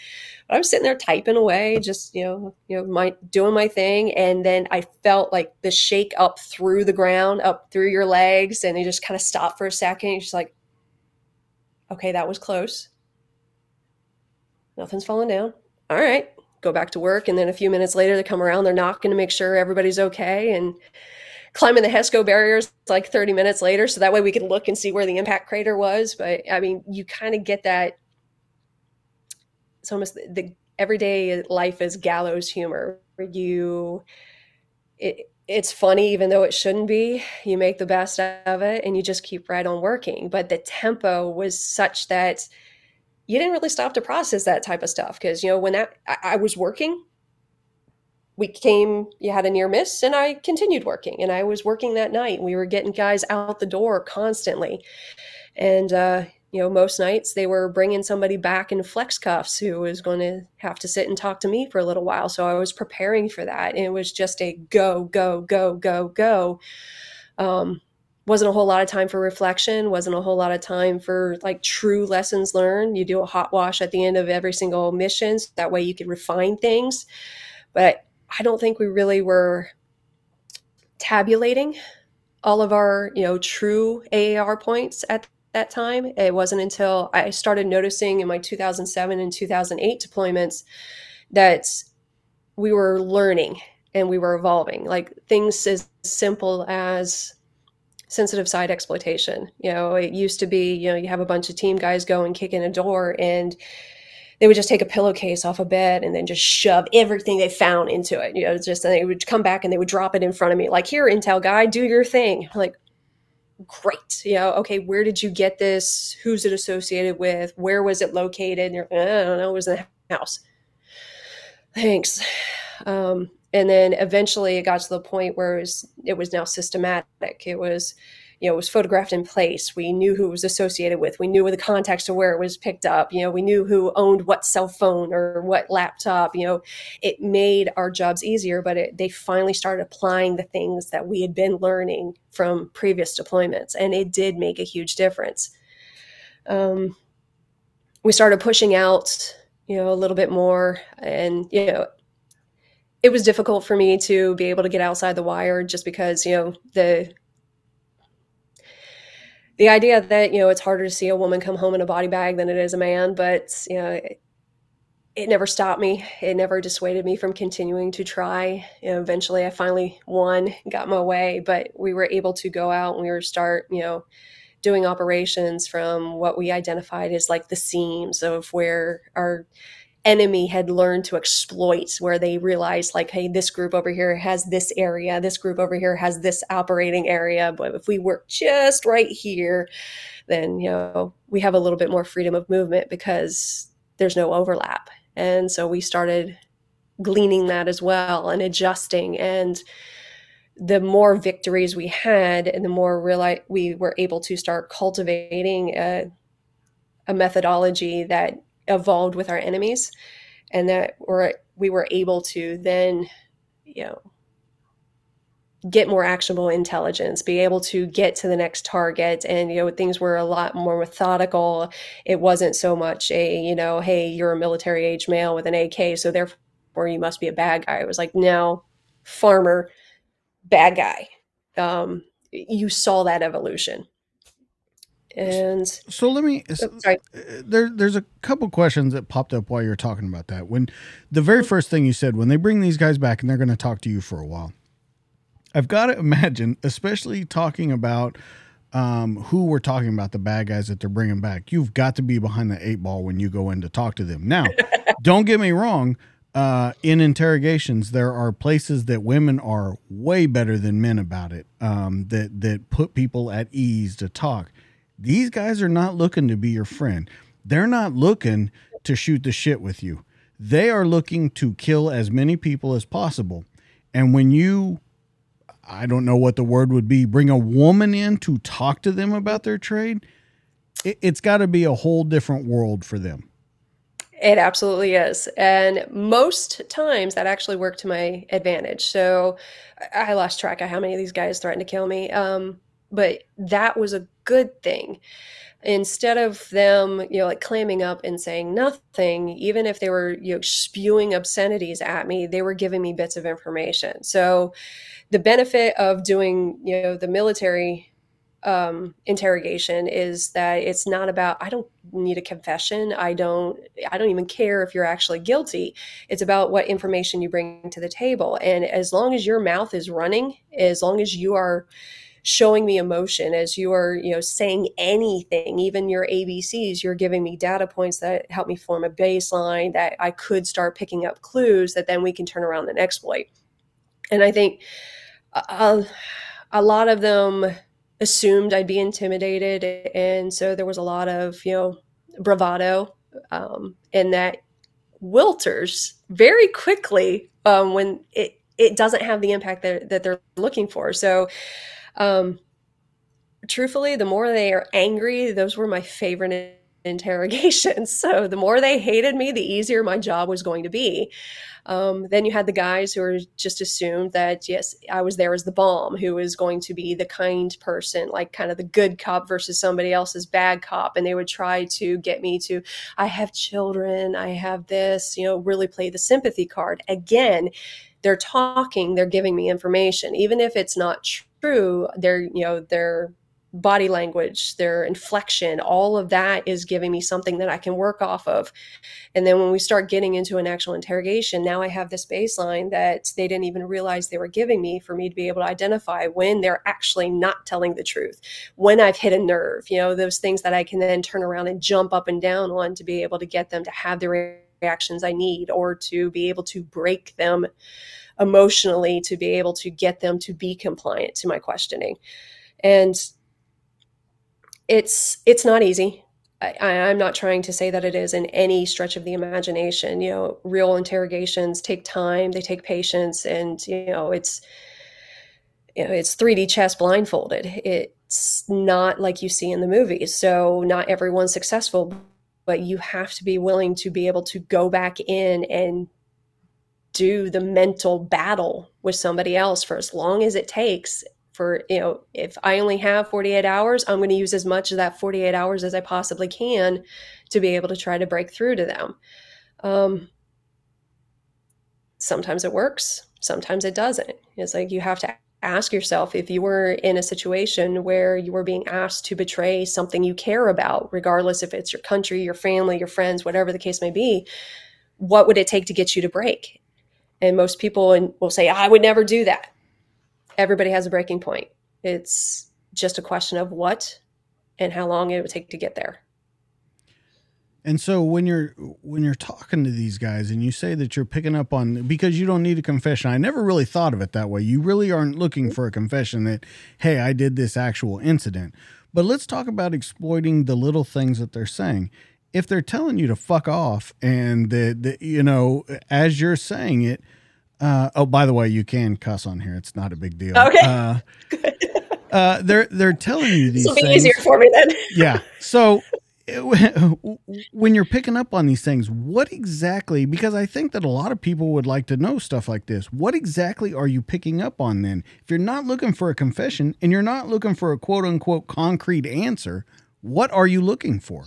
But I was sitting there typing away, just, you know, you know, my doing my thing. And then I felt like the shake up through the ground, up through your legs. And you just kind of stopped for a second. You're just like, okay, that was close. Nothing's falling down. All right, go back to work. And then a few minutes later, they come around, they're knocking to make sure everybody's okay. And climbing the HESCO barriers like 30 minutes later. So that way we could look and see where the impact crater was. But I mean, you kind of get that. It's almost the, the everyday life is gallows humor. You, it, it's funny even though it shouldn't be you make the best of it and you just keep right on working but the tempo was such that you didn't really stop to process that type of stuff because you know when that I, I, was working we came you had a near miss and i continued working and i was working that night. We were getting guys out the door constantly. And uh, you know most nights they were bringing somebody back in flex cuffs who was going to have to sit and talk to me for a little while. So i was preparing for that and it was just a go go go go go. Um, wasn't a whole lot of time for reflection wasn't a whole lot of time for like true lessons learned. You do a hot wash at the end of every single mission so that way you could refine things. But i don't think we really were tabulating all of our you know true aar points at that time it wasn't until i started noticing in my 2007 and 2008 deployments that we were learning and we were evolving like things as simple as sensitive site exploitation. You know, it used to be, you know, you have a bunch of team guys go and kick in a door and they would just take a pillowcase off a bed and then just shove everything they found into it. You know, just and they would come back and they would drop it in front of me, like, here, Intel guy, do your thing. I'm like, great. You know, okay, where did you get this? Who's it associated with? Where was it located? Like, I don't know, it was in the house. Thanks. Um, and then eventually it got to the point where it was, it was now systematic it was you know was photographed in place. We knew who it was associated with. We knew the context of where it was picked up. You know we knew who owned what cell phone or what laptop. You know it made our jobs easier but it, they finally started applying the things that we had been learning from previous deployments and it did make a huge difference. Um, we started pushing out you know a little bit more and you know it was difficult for me to be able to get outside the wire just because you know the the idea that you know it's harder to see a woman come home in a body bag than it is a man but you know it, it never stopped me. It never dissuaded me from continuing to try. You know, eventually i finally won got my way but we were able to go out and we were start you know doing operations from what we identified as like the seams of where our enemy had learned to exploit where they realized like hey this group over here has this area this group over here has this operating area but if we work just right here then you know we have a little bit more freedom of movement because there's no overlap. And so we started gleaning that as well and adjusting. And the more victories we had and the more reali- we were able to start cultivating a, a methodology that evolved with our enemies and that we're, we were able to then you know get more actionable intelligence be able to get to the next target. And you know things were a lot more methodical. It wasn't so much a you know hey you're a military age male with an ak so therefore you must be a bad guy. It was like no farmer bad guy. Um, you saw that evolution and so let me. Oh, uh, there, there's a couple questions that popped up while you're talking about that. When the very first thing you said, when they bring these guys back and they're going to talk to you for a while, I've got to imagine, especially talking about um, who we're talking about, the bad guys that they're bringing back. You've got to be behind the eight ball when you go in to talk to them. Now, don't get me wrong. Uh, in interrogations, there are places that women are way better than men about it. Um, that that put people at ease to talk these guys are not looking to be your friend. They're not looking to shoot the shit with you. They are looking to kill as many people as possible. And when you, I don't know what the word would be, bring a woman in to talk to them about their trade, it, has got to be a whole different world for them. It absolutely is. And most times that actually worked to my advantage. So I lost track of how many of these guys threatened to kill me. Um, but that was a good thing. Instead of them you know like clamming up and saying nothing even if they were you know spewing obscenities at me they were giving me bits of information. So the benefit of doing you know the military um, interrogation is that it's not about i don't need a confession. I don't i don't even care if you're actually guilty. It's about what information you bring to the table. And as long as your mouth is running as long as you are showing me emotion as you are you know saying anything even your abcs you're giving me data points that help me form a baseline that i could start picking up clues that then we can turn around and exploit and i think a, a lot of them assumed i'd be intimidated and so there was a lot of you know bravado um, and that wilters very quickly um, when it it doesn't have the impact that, that they're looking for. So um, truthfully, the more they are angry, those were my favorite interrogations. So the more they hated me, the easier my job was going to be. Um, then you had the guys who were just assumed that yes, I was there as the bomb, who was going to be the kind person, like kind of the good cop versus somebody else's bad cop, and they would try to get me to, I have children, I have this, you know, really play the sympathy card. Again, they're talking, they're giving me information, even if it's not true. They're you know their body language, their inflection, all of that is giving me something that I can work off of. And then when we start getting into an actual interrogation, now I have this baseline that they didn't even realize they were giving me for me to be able to identify when they're actually not telling the truth, when I've hit a nerve, you know, those things that I can then turn around and jump up and down on to be able to get them to have the reactions I need or to be able to break them emotionally to be able to get them to be compliant to my questioning. And it's it's not easy. I, I'm not trying to say that it is in any stretch of the imagination. You know, real interrogations take time, they take patience, and you know, it's you know, it's 3D chess blindfolded. It's not like you see in the movies. So not everyone's successful, but you have to be willing to be able to go back in and do the mental battle with somebody else for as long as it takes for you know if i only have 48 hours i'm going to use as much of that 48 hours as i possibly can to be able to try to break through to them. Um, sometimes it works sometimes it doesn't. It's like you have to ask yourself if you were in a situation where you were being asked to betray something you care about regardless if it's your country your family your friends whatever the case may be what would it take to get you to break and most people will say i would never do that everybody has a breaking point. It's just a question of what and how long it would take to get there. And so when you're when you're talking to these guys and you say that you're picking up on because you don't need a confession. I never really thought of it that way. You really aren't looking for a confession that hey, I did this actual incident. But let's talk about exploiting the little things that they're saying. If they're telling you to fuck off and that you know as you're saying it, uh, oh, by the way, you can cuss on here. It's not a big deal. Okay. Uh, uh, they're they're telling you these. It'll be things. easier for me then. yeah. So when you're picking up on these things, what exactly? Because I think that a lot of people would like to know stuff like this. What exactly are you picking up on then? If you're not looking for a confession and you're not looking for a quote unquote concrete answer, what are you looking for?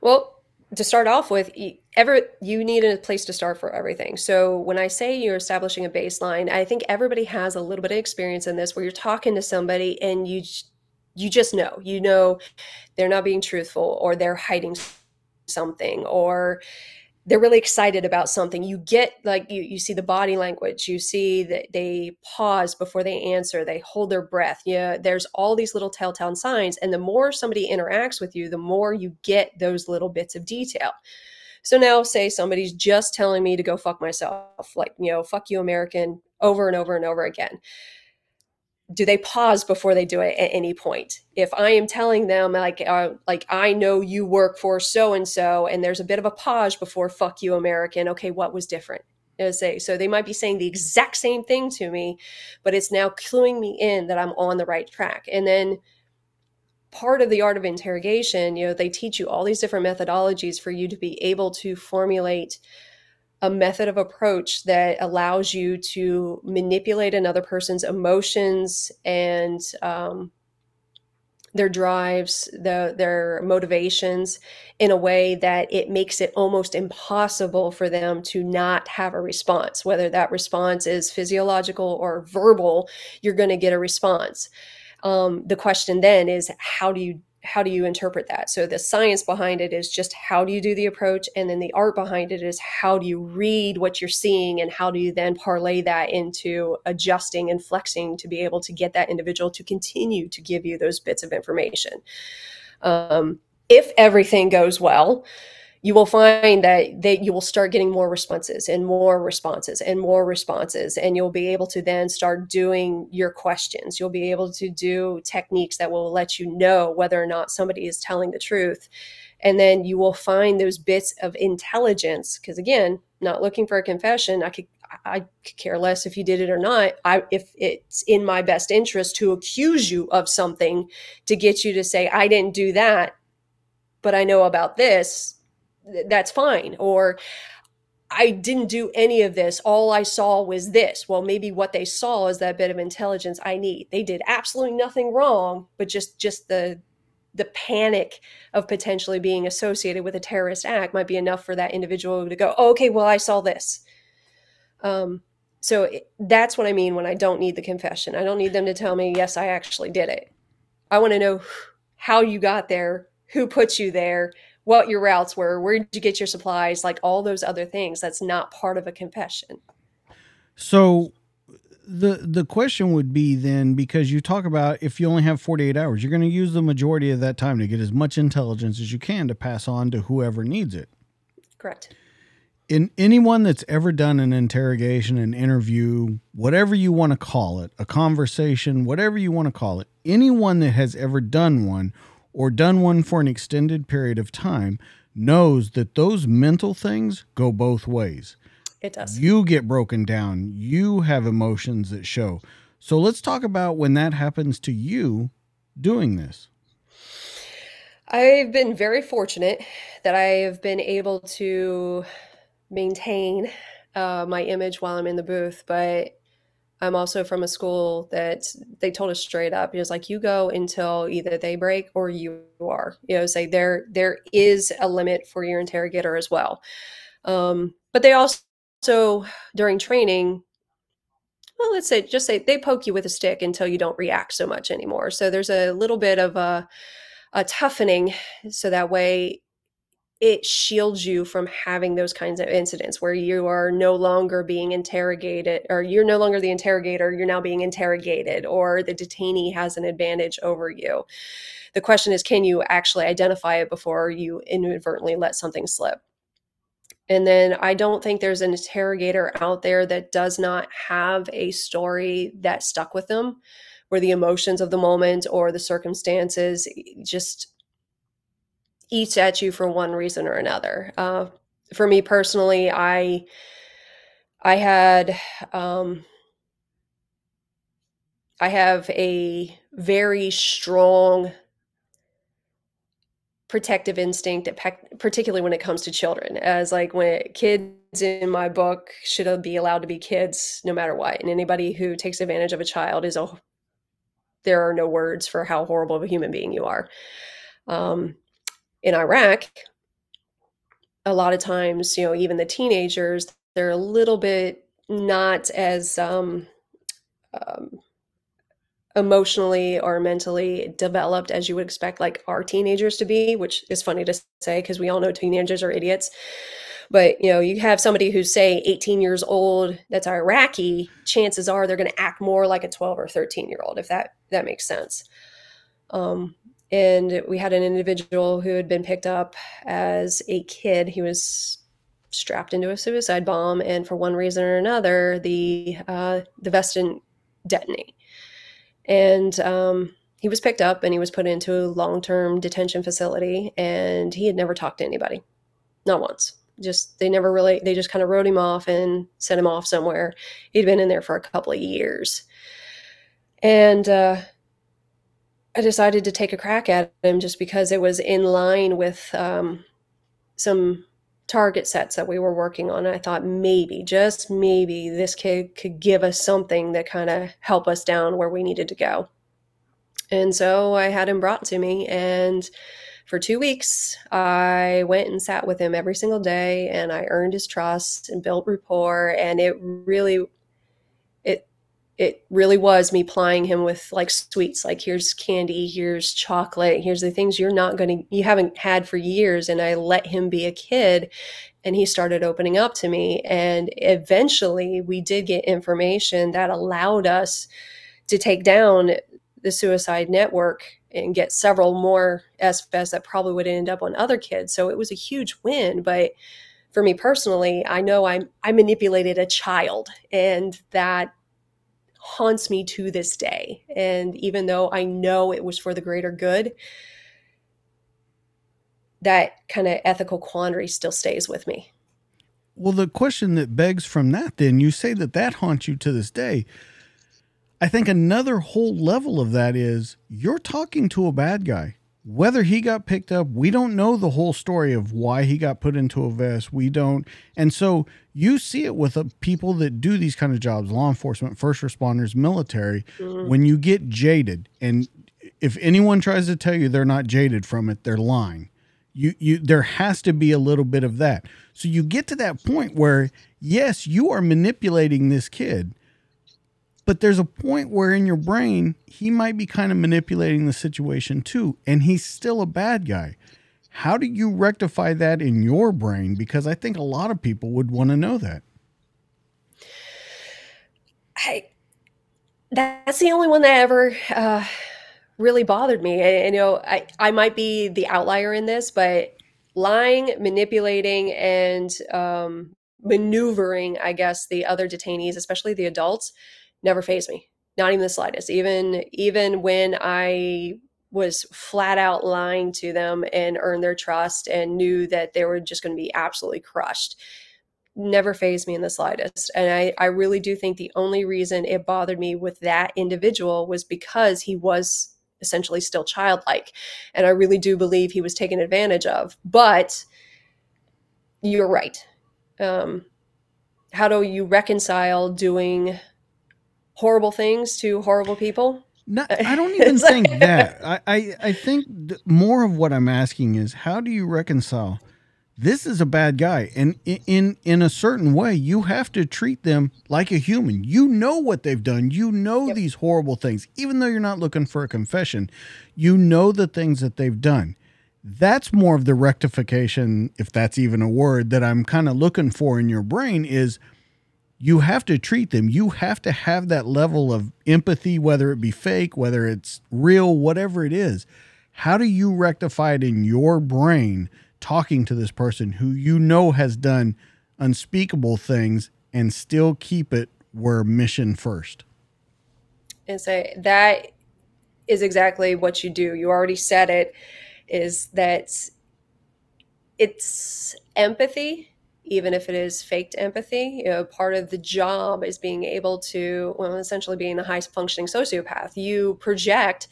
Well, to start off with, ever you need a place to start for everything. So when I say you're establishing a baseline, I think everybody has a little bit of experience in this where you're talking to somebody and you you just know, you know they're not being truthful or they're hiding something or they're really excited about something. You get like you, you see the body language you see that they pause before they answer they hold their breath. Yeah there's all these little telltale signs and the more somebody interacts with you the more you get those little bits of detail. So now say somebody's just telling me to go fuck myself like you know fuck you american over and over and over again do they pause before they do it at any point? If i am telling them like uh, like i know you work for so and so and there's a bit of a pause before fuck you american. Okay what was different? Say so they might be saying the exact same thing to me but it's now cluing me in that i'm on the right track. And then part of the art of interrogation you know they teach you all these different methodologies for you to be able to formulate a method of approach that allows you to manipulate another person's emotions and um, their drives, the, their motivations in a way that it makes it almost impossible for them to not have a response. Whether that response is physiological or verbal, you're going to get a response. Um, the question then is how do you how do you interpret that? So the science behind it is just how do you do the approach, and then the art behind it is how do you read what you're seeing, and how do you then parlay that into adjusting and flexing to be able to get that individual to continue to give you those bits of information. Um, if everything goes well, you will find that that you will start getting more responses and more responses and more responses and you'll be able to then start doing your questions you'll be able to do techniques that will let you know whether or not somebody is telling the truth and then you will find those bits of intelligence because again not looking for a confession i could I could care less if you did it or not. I, if it's in my best interest to accuse you of something to get you to say, I didn't do that, but I know about this, that's fine. Or I didn't do any of this. All I saw was this. Well, maybe what they saw is that bit of intelligence I need. They did absolutely nothing wrong, but just just the the panic of potentially being associated with a terrorist act might be enough for that individual to go, oh, okay, well, I saw this. Um, so it, that's what I mean when I don't need the confession. I don't need them to tell me, yes, I actually did it. I want to know how you got there, who put you there, what your routes were, where did you get your supplies, like all those other things. That's not part of a confession. So the the question would be then because you talk about if you only have 48 hours, you're going to use the majority of that time to get as much intelligence as you can to pass on to whoever needs it. Correct. In anyone that's ever done an interrogation, an interview, whatever you want to call it, a conversation, whatever you want to call it, anyone that has ever done one or done one for an extended period of time knows that those mental things go both ways. It does. You get broken down, you have emotions that show. So let's talk about when that happens to you doing this. I've been very fortunate that I have been able to maintain uh, my image while I'm in the booth, but I'm also from a school that they told us straight up, it was like you go until either they break or you are. You know, say there there is a limit for your interrogator as well. Um, but they also during training, well, let's say just say they poke you with a stick until you don't react so much anymore. So there's a little bit of a, a toughening, so that way it shields you from having those kinds of incidents where you are no longer being interrogated or you're no longer the interrogator you're now being interrogated or the detainee has an advantage over you. The question is can you actually identify it before you inadvertently let something slip? And then i don't think there's an interrogator out there that does not have a story that stuck with them where the emotions of the moment or the circumstances just eats at you for one reason or another. Uh, for me personally, I I had um, I have a very strong protective instinct, particularly when it comes to children. As like when kids in my book should be allowed to be kids no matter what, and anybody who takes advantage of a child is a there are no words for how horrible of a human being you are. Um, in Iraq, a lot of times, you know, even the teenagers, they're a little bit not as um, um, emotionally or mentally developed as you would expect, like our teenagers to be, which is funny to say because we all know teenagers are idiots. But you know, you have somebody who's say 18 years old that's Iraqi, chances are they're going to act more like a 12 or 13 year old, if that that makes sense. Um, and we had an individual who had been picked up as a kid. He was strapped into a suicide bomb, and for one reason or another, the uh, the vest didn't detonate. And um, he was picked up and he was put into a long term detention facility, and he had never talked to anybody, not once. Just they never really they just kind of wrote him off and sent him off somewhere. He'd been in there for a couple of years, and uh, I decided to take a crack at him just because it was in line with um, some target sets that we were working on. I thought maybe, just maybe, this kid could give us something that kind of help us down where we needed to go. And so I had him brought to me, and for two weeks, I went and sat with him every single day, and I earned his trust and built rapport. And it really it really was me plying him with like sweets like here's candy here's chocolate here's the things you're not going to you haven't had for years and i let him be a kid and he started opening up to me and eventually we did get information that allowed us to take down the suicide network and get several more SFS that probably would end up on other kids. So it was a huge win but for me personally i know i i manipulated a child and that haunts me to this day. And even though I know it was for the greater good, that kind of ethical quandary still stays with me. Well, the question that begs from that, then, you say that that haunts you to this day. I think another whole level of that is you're talking to a bad guy. whether he got picked up, we don't know the whole story of why he got put into a vest. We don't. And so you see it with uh, people that do these kind of jobs law enforcement, first responders, military mm-hmm. when you get jaded. And if anyone tries to tell you they're not jaded from it, they're lying. You, you, there has to be a little bit of that. So you get to that point where, yes, you are manipulating this kid but there's a point where in your brain, he might be kind of manipulating the situation too, and he's still a bad guy. How do you rectify that in your brain? Because I think a lot of people would want to know that. I, that's the only one that ever uh, really bothered me. And, you know, I, I might be the outlier in this, but lying, manipulating, and um, maneuvering, I guess, the other detainees, especially the adults, never fazed me not even the slightest even even when i was flat out lying to them and earned their trust and knew that they were just going to be absolutely crushed never fazed me in the slightest and I, I really do think the only reason it bothered me with that individual was because he was essentially still childlike and i really do believe he was taken advantage of but you're right um, how do you reconcile doing horrible things to horrible people? Not, I don't even think that. I, I, I think more of what I'm asking is how do you reconcile? This is a bad guy, and in, in in a certain way, you have to treat them like a human. You know what they've done. You know yep. these horrible things, even though you're not looking for a confession. You know the things that they've done. That's more of the rectification, if that's even a word, that I'm kind of looking for in your brain. Is you have to treat them. You have to have that level of empathy, whether it be fake, whether it's real, whatever it is. How do you rectify it in your brain talking to this person who you know has done unspeakable things and still keep it where mission first? And say that is exactly what you do. You already said it is that it's empathy even if it is faked empathy. You know, part of the job is being able to, well, essentially being a high functioning sociopath. You project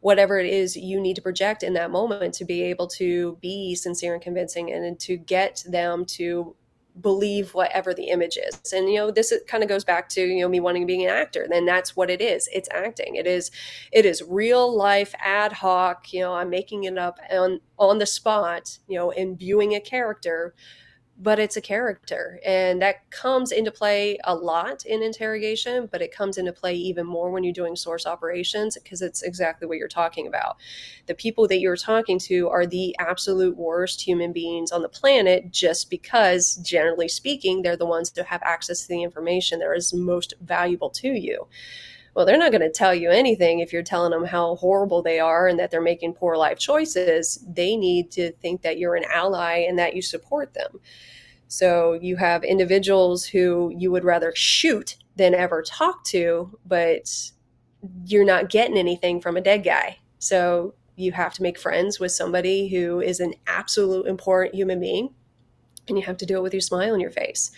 whatever it is you need to project in that moment to be able to be sincere and convincing and to get them to believe whatever the image is and you know this kind of goes back to you know me wanting to be an actor then that's what it is it's acting it is it is real life ad hoc you know i'm making it up on on the spot you know imbuing a character but it's a character and that comes into play a lot in interrogation but it comes into play even more when you're doing source operations because it's exactly what you're talking about. The people that you're talking to are the absolute worst human beings on the planet just because generally speaking they're the ones that have access to the information that is most valuable to you well, they're not going to tell you anything if you're telling them how horrible they are and that they're making poor life choices. They need to think that you're an ally and that you support them. So you have individuals who you would rather shoot than ever talk to, but you're not getting anything from a dead guy. So you have to make friends with somebody who is an absolute important human being, and you have to do it with your smile on your face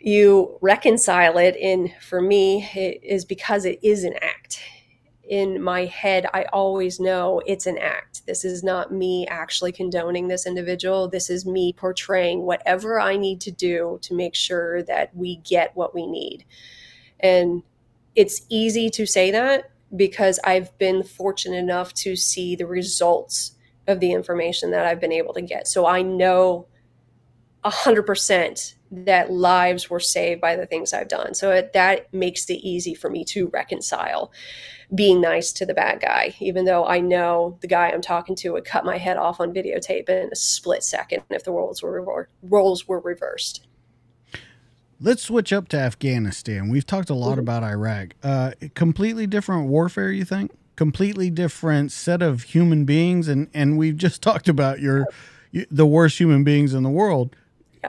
you reconcile it in for me it is because it is an act. In my head i always know it's an act. This is not me actually condoning this individual. This is me portraying whatever i need to do to make sure that we get what we need. And it's easy to say that because i've been fortunate enough to see the results of the information that i've been able to get. So i know 100% that lives were saved by the things I've done. So it, that makes it easy for me to reconcile being nice to the bad guy, even though I know the guy I'm talking to would cut my head off on videotape in a split second if the roles were roles were reversed. Let's switch up to Afghanistan. We've talked a lot mm-hmm. about Iraq. Uh, completely different warfare, you think? Completely different set of human beings, and and we've just talked about your the worst human beings in the world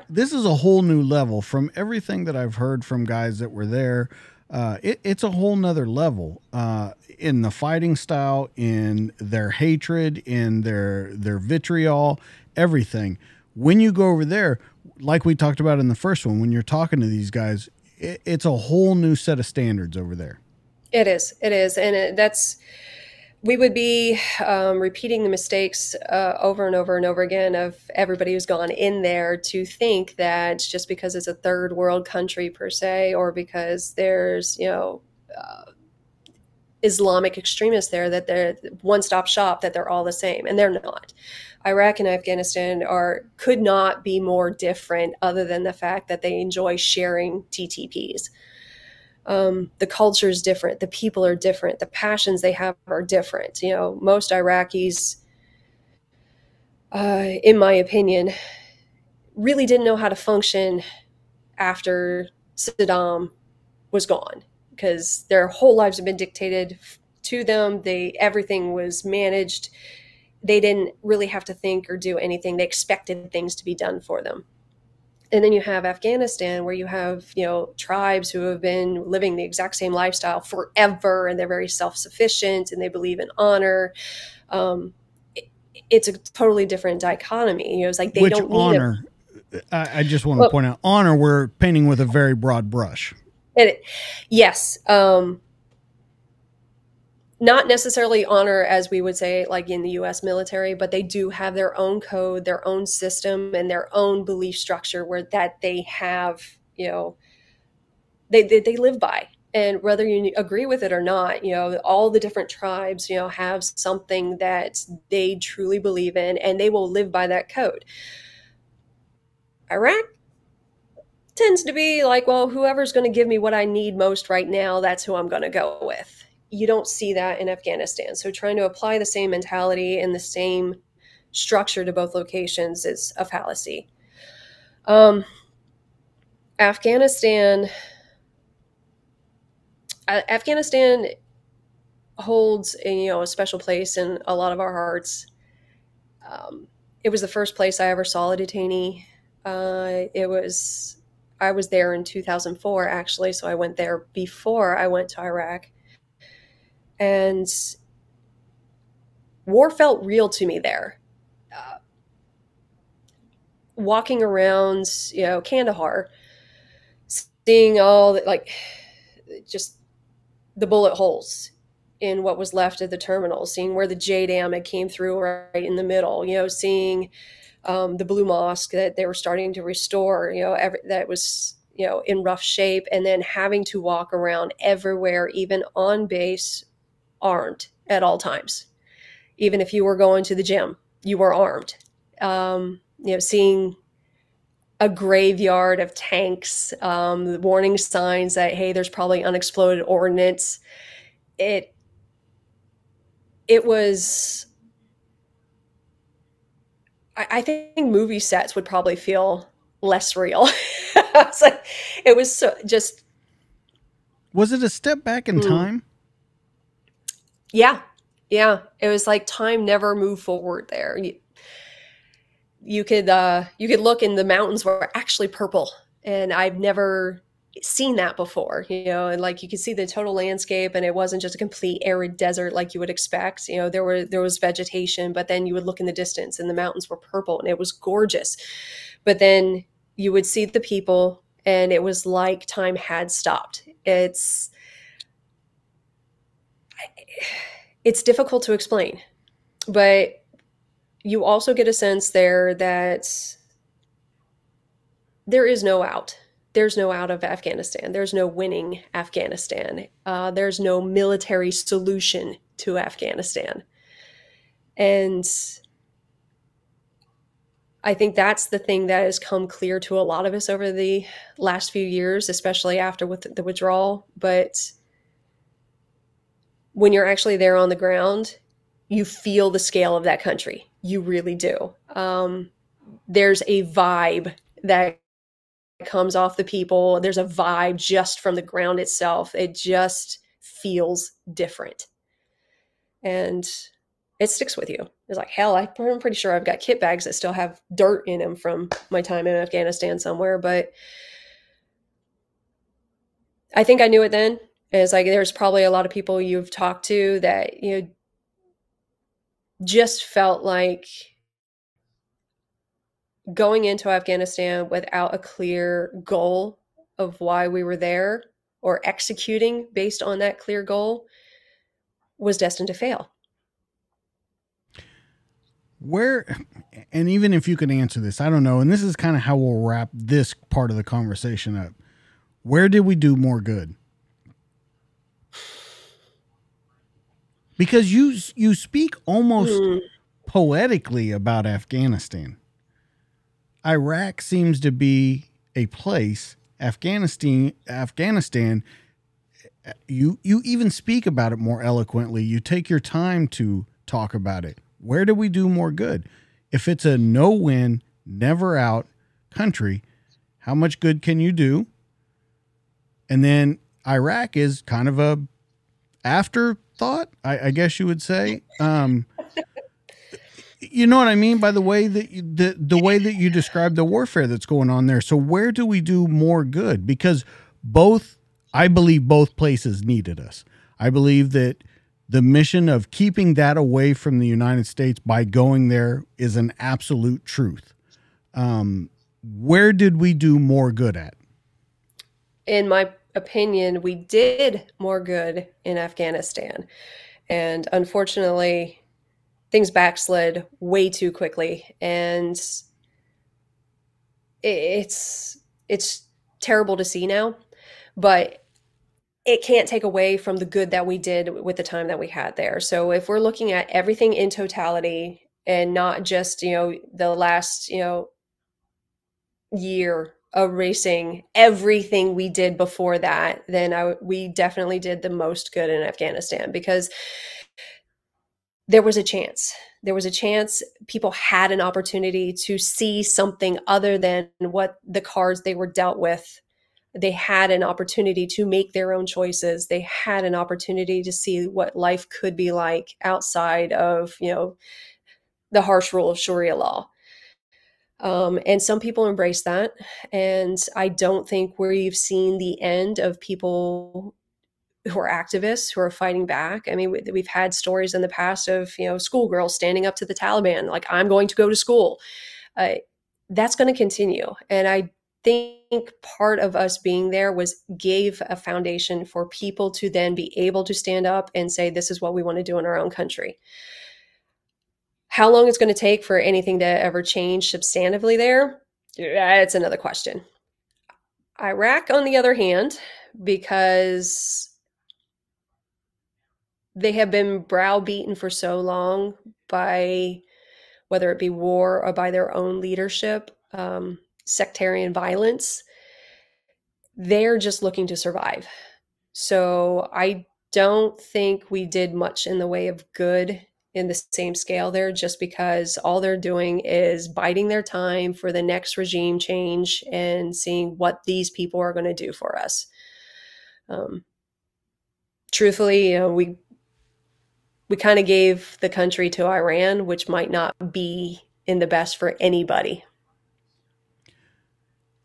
this is a whole new level from everything that I've heard from guys that were there. Uh, it, it's a whole nother level uh, in the fighting style, in their hatred, in their their vitriol, everything. When you go over there, like we talked about in the first one, when you're talking to these guys, it, it's a whole new set of standards over there. It is. It is, and it, that's we would be um, repeating the mistakes uh, over and over and over again of everybody who's gone in there to think that just because it's a third world country per se, or because there's you know uh, Islamic extremists there, that they're one stop shop, that they're all the same, and they're not. Iraq and Afghanistan are could not be more different, other than the fact that they enjoy sharing TTPs um, the culture is different, the people are different, the passions they have are different. You know, most Iraqis, uh, in my opinion, really didn't know how to function after Saddam was gone because their whole lives have been dictated to them. They everything was managed. They didn't really have to think or do anything. They expected things to be done for them and then you have Afghanistan where you have you know tribes who have been living the exact same lifestyle forever and they're very self-sufficient and they believe in honor. Um, it, it's a totally different dichotomy. You know it's like they Which don't honor? I, I just want to well, point out honor we're painting with a very broad brush. It, yes um, not necessarily honor as we would say like in the US military but they do have their own code their own system and their own belief structure where that they have you know they, they, they live by. And whether you agree with it or not you know all the different tribes you know have something that they truly believe in and they will live by that code. Iraq tends to be like well whoever's going to give me what i need most right now that's who i'm going to go with you don't see that in Afghanistan. So trying to apply the same mentality and the same structure to both locations is a fallacy. Um, Afghanistan, uh, Afghanistan holds a, you know a special place in a lot of our hearts. Um, it was the first place I ever saw a detainee. Uh, it was I was there in 2004 actually, so I went there before I went to Iraq and war felt real to me there. Uh, walking around, you know, Kandahar, seeing all the, like just the bullet holes in what was left of the terminal, seeing where the JDAM had came through right in the middle, you know, seeing um, the Blue Mosque that they were starting to restore, you know, every, that was you know in rough shape, and then having to walk around everywhere, even on base armed at all times. Even if you were going to the gym, you were armed. Um, you know, seeing a graveyard of tanks, um, warning signs that hey, there's probably unexploded ordnance. It it was. I, I think movie sets would probably feel less real. it, like, it was so just. Was it a step back in mm. time? Yeah. Yeah. It was like time never moved forward there. You, you could uh you could look and the mountains were actually purple and I've never seen that before, you know, and like you could see the total landscape and it wasn't just a complete arid desert like you would expect. You know, there were there was vegetation, but then you would look in the distance and the mountains were purple and it was gorgeous. But then you would see the people and it was like time had stopped. It's it's difficult to explain, but you also get a sense there that there is no out. There's no out of Afghanistan. There's no winning Afghanistan. Uh, there's no military solution to Afghanistan. And I think that's the thing that has come clear to a lot of us over the last few years, especially after with the withdrawal. But when you're actually there on the ground, you feel the scale of that country. You really do. Um, there's a vibe that comes off the people. There's a vibe just from the ground itself. It just feels different. And it sticks with you. It's like, hell, I'm pretty sure I've got kit bags that still have dirt in them from my time in Afghanistan somewhere. But I think I knew it then. It's like there's probably a lot of people you've talked to that you know just felt like going into Afghanistan without a clear goal of why we were there or executing based on that clear goal was destined to fail. Where, and even if you can answer this, I don't know. And this is kind of how we'll wrap this part of the conversation up. Where did we do more good? Because you you speak almost mm. poetically about Afghanistan. Iraq seems to be a place. Afghanistan Afghanistan you you even speak about it more eloquently. You take your time to talk about it. Where do we do more good? If it's a no win, never out country, how much good can you do? And then Iraq is kind of a afterthought, I, I guess you would say. Um, you know what I mean by the way that you, the the way that you describe the warfare that's going on there. So where do we do more good? Because both I believe both places needed us. I believe that the mission of keeping that away from the United States by going there is an absolute truth. Um, where did we do more good at? In my opinion, we did more good in Afghanistan. And unfortunately, things backslid way too quickly. And it's it's terrible to see now but it can't take away from the good that we did with the time that we had there. So if we're looking at everything in totality and not just, you know, the last, you know, year erasing everything we did before that, then I, we definitely did the most good in Afghanistan because there was a chance. There was a chance. People had an opportunity to see something other than what the cards they were dealt with. They had an opportunity to make their own choices. They had an opportunity to see what life could be like outside of you know the harsh rule of sharia law um, and some people embrace that and i don't think we've seen the end of people who are activists who are fighting back. I mean we've had stories in the past of you know schoolgirls standing up to the taliban like i'm going to go to school. Uh, that's going to continue and i think part of us being there was gave a foundation for people to then be able to stand up and say this is what we want to do in our own country how long it's going to take for anything to ever change substantively there it's another question iraq on the other hand because they have been browbeaten for so long by whether it be war or by their own leadership um, sectarian violence, they're just looking to survive. So I don't think we did much in the way of good in the same scale there just because all they're doing is biding their time for the next regime change and seeing what these people are going to do for us. Um, truthfully, you know, we we kind of gave the country to Iran, which might not be in the best for anybody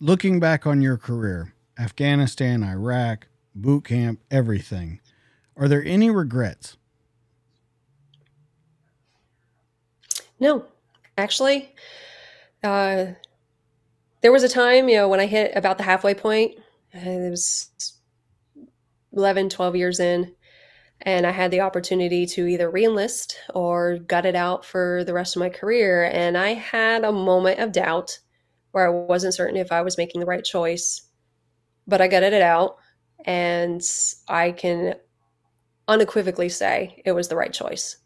looking back on your career, Afghanistan, Iraq, boot camp, everything, are there any regrets? No, actually, uh, there was a time, you know, when I hit about the halfway point, it was 11, 12 years in, and I had the opportunity to either reenlist or gut it out for the rest of my career. And I had a moment of doubt where I wasn't certain if I was making the right choice, but I gutted it out and I can unequivocally say it was the right choice.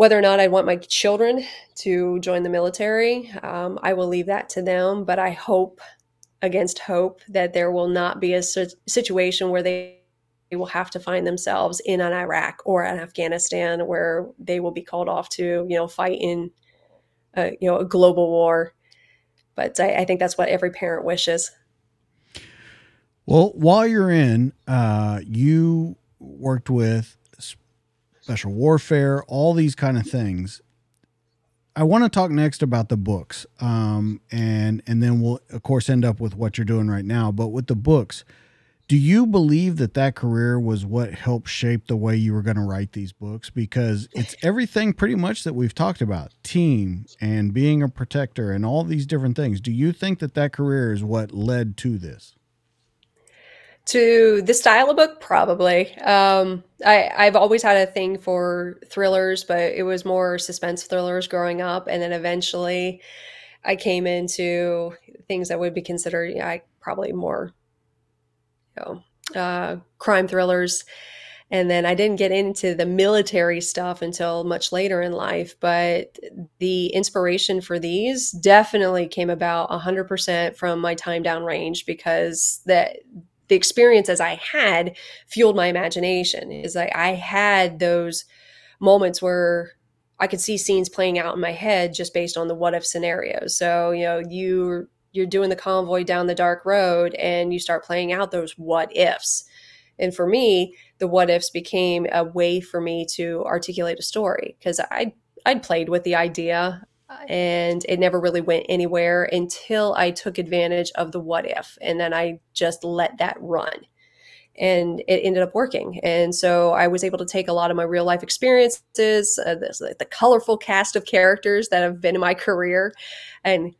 Whether or not I want my children to join the military, um, I will leave that to them, but I hope against hope that there will not be a situation where they will have to find themselves in an Iraq or an Afghanistan where they will be called off to, you know, fight in, a, you know, a global war but I, I think that's what every parent wishes. Well, while you're in, uh, you worked with special warfare, all these kind of things. I want to talk next about the books, um, and and then we'll of course end up with what you're doing right now. But with the books, do you believe that that career was what helped shape the way you were going to write these books because it's everything pretty much that we've talked about team and being a protector and all these different things do you think that that career is what led to this To the style of book, probably. Um, I, I've always had a thing for thrillers, but it was more suspense thrillers growing up, and then eventually, I came into things that would be considered, yeah, probably more, you know, uh, crime thrillers. And then I didn't get into the military stuff until much later in life. But the inspiration for these definitely came about 100% from my time downrange because that the experiences I had fueled my imagination. Is like I had those moments where I could see scenes playing out in my head just based on the what if scenarios. So, you know, you you're doing the convoy down the dark road and you start playing out those what ifs. And for me, the what ifs became a way for me to articulate a story because I I'd played with the idea and it never really went anywhere until I took advantage of the what if and then I just let that run. And it ended up working. And so I was able to take a lot of my real life experiences, uh, the colorful cast of characters that have been in my career, and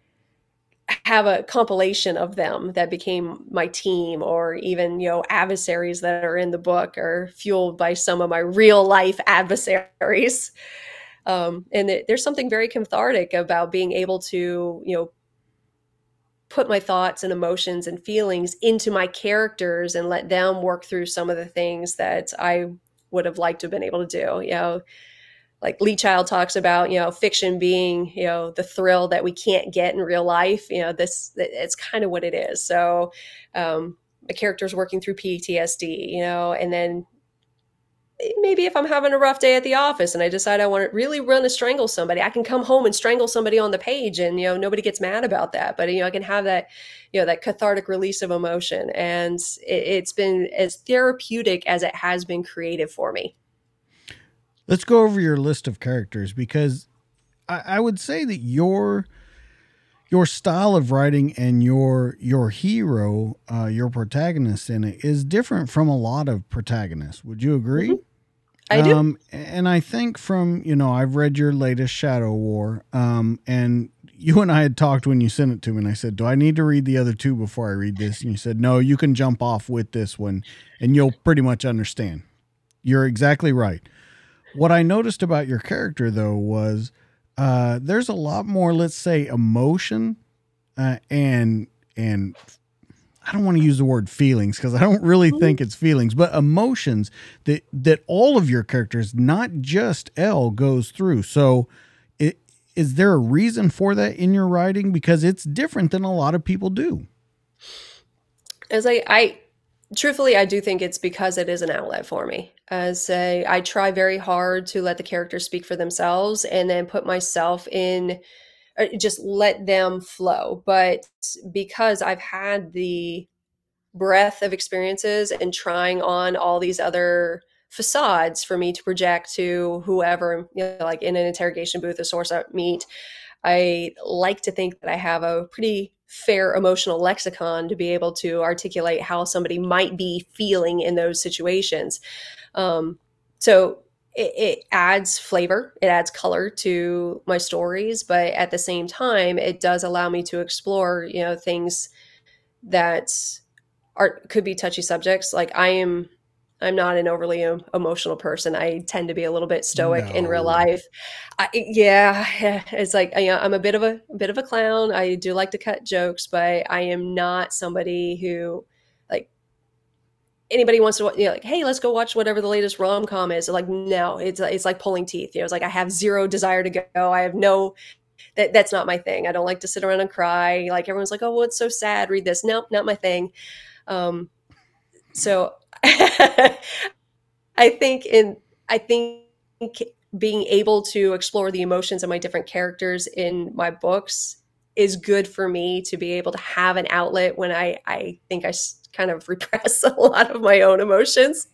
have a compilation of them that became my team or even you know adversaries that are in the book are fueled by some of my real life adversaries um, and it, there's something very cathartic about being able to you know put my thoughts and emotions and feelings into my characters and let them work through some of the things that i would have liked to have been able to do you know like Lee Child talks about, you know, fiction being, you know, the thrill that we can't get in real life. You know, this it's kind of what it is. So, um, a character's working through PTSD, you know, and then maybe if I'm having a rough day at the office and I decide I want to really run to strangle somebody, I can come home and strangle somebody on the page, and you know, nobody gets mad about that. But you know, I can have that, you know, that cathartic release of emotion, and it, it's been as therapeutic as it has been creative for me. Let's go over your list of characters because I, I would say that your your style of writing and your your hero, uh, your protagonist in it is different from a lot of protagonists. Would you agree? Mm-hmm. I do. Um, and I think from you know I've read your latest Shadow War, um, and you and I had talked when you sent it to me, and I said, "Do I need to read the other two before I read this?" And you said, "No, you can jump off with this one, and you'll pretty much understand." You're exactly right. What I noticed about your character though was uh, there's a lot more, let's say, emotion uh, and and I don't want to use the word feelings because I don't really think mm-hmm. it's feelings, but emotions that that all of your characters, not just Elle, goes through. So, it, is there a reason for that in your writing? Because it's different than a lot of people do. As I, I truthfully, I do think it's because it is an outlet for me. As a, I try very hard to let the characters speak for themselves and then put myself in, just let them flow. But because I've had the breadth of experiences and trying on all these other facades for me to project to whoever, you know, like in an interrogation booth, a source I meet, I like to think that I have a pretty fair emotional lexicon to be able to articulate how somebody might be feeling in those situations. Um, so it, it, adds flavor, it adds color to my stories, but at the same time, it does allow me to explore, you know, things that are could be touchy subjects. Like I am I'm not an overly emotional person. I tend to be a little bit stoic no. in real life. I, yeah, it's like you know, I'm a bit of a, a, bit of a clown. I do like to cut jokes, but I am not somebody who anybody wants to you know like hey let's go watch whatever the latest rom com is. Like no, it's it's like pulling teeth. You know, it's like I have zero desire to go. I have no that that's not my thing. I don't like to sit around and cry. Like everyone's like, oh, well, it's so sad. Read this. Nope, not my thing. Um, so I think in I think being able to explore the emotions of my different characters in my books is good for me to be able to have an outlet when I I think I kind of repress a lot of my own emotions.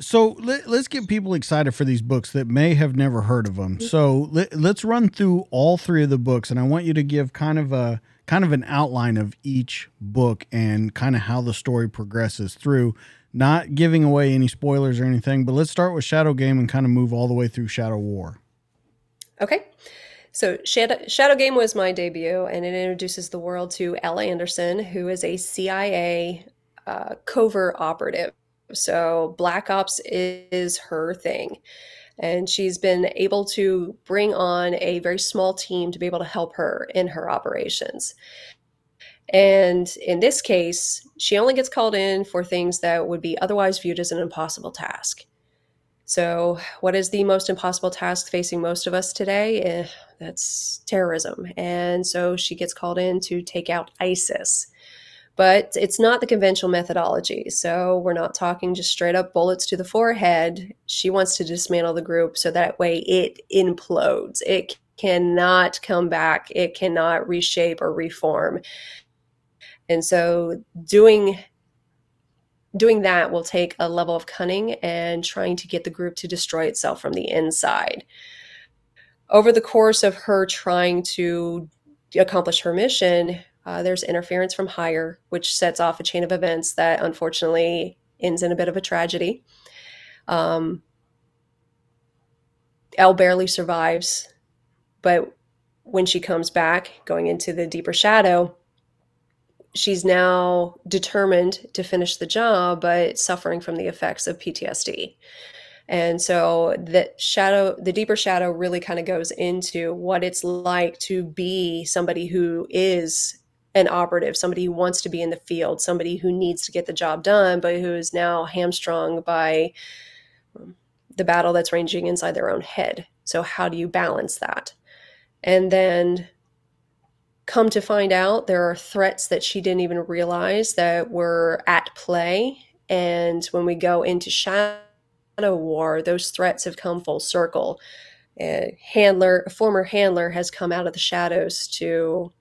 So let, us get people excited for these books that may have never heard of them. Mm-hmm. So let, let's run through all three of the books, and I want you to give kind of a kind of an outline of each book and kind of how the story progresses through. Not giving away any spoilers or anything, but let's start with Shadow Game and kind of move all the way through Shadow War. Okay. So Shadow, Shadow Game was my debut, and it introduces the world to Elle Anderson, who is a CIA uh, covert operative. So Black Ops is her thing. And she's been able to bring on a very small team to be able to help her in her operations. And in this case, she only gets called in for things that would be otherwise viewed as an impossible task. So, what is the most impossible task facing most of us today? Eh, that's terrorism. And so she gets called in to take out ISIS. But it's not the conventional methodology. So, we're not talking just straight up bullets to the forehead. She wants to dismantle the group so that way it implodes. It cannot come back, it cannot reshape or reform. And so, doing doing that will take a level of cunning and trying to get the group to destroy itself from the inside. Over the course of her trying to accomplish her mission, uh, there's interference from higher, which sets off a chain of events that unfortunately ends in a bit of a tragedy. Um, Elle barely survives, but when she comes back, going into the deeper shadow, she's now determined to finish the job, but suffering from the effects of PTSD. And so the shadow, the deeper shadow really kind of goes into what it's like to be somebody who is an operative, somebody who wants to be in the field, somebody who needs to get the job done, but who is now hamstrung by um, the battle that's raging inside their own head. So, how do you balance that? And then come to find out there are threats that she didn't even realize that were at play. And when we go into shadow war those threats have come full circle. A handler a former handler has come out of the shadows to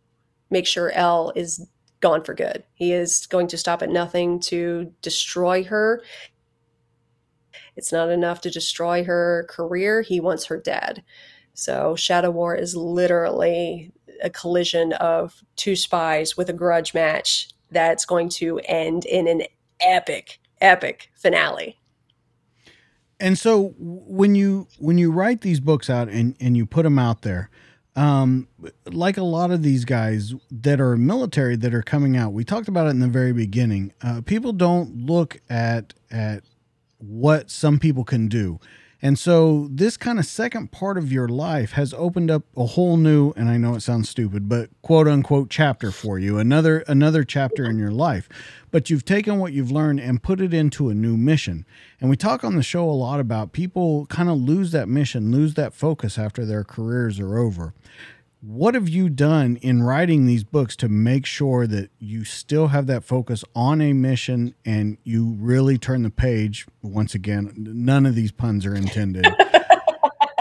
make sure Elle is gone for good. He is going to stop at nothing to destroy her. It's not enough to destroy her career. He wants her dead. So shadow war is literally a collision of two spies with a grudge match that's going to end in an epic, epic finale. And so when you when you write these books out and, and you put them out there, um, like a lot of these guys that are military that are coming out, we talked about it in the very beginning. Uh, people don't look at at what some people can do. And so this kind of second part of your life has opened up a whole new and I know it sounds stupid, but quote unquote chapter for you, another another chapter in your life. But you've taken what you've learned and put it into a new mission. And we talk on the show a lot about people kind of lose that mission, lose that focus after their careers are over what have you done in writing these books to make sure that you still have that focus on a mission and you really turn the page? Once again none of these puns are intended.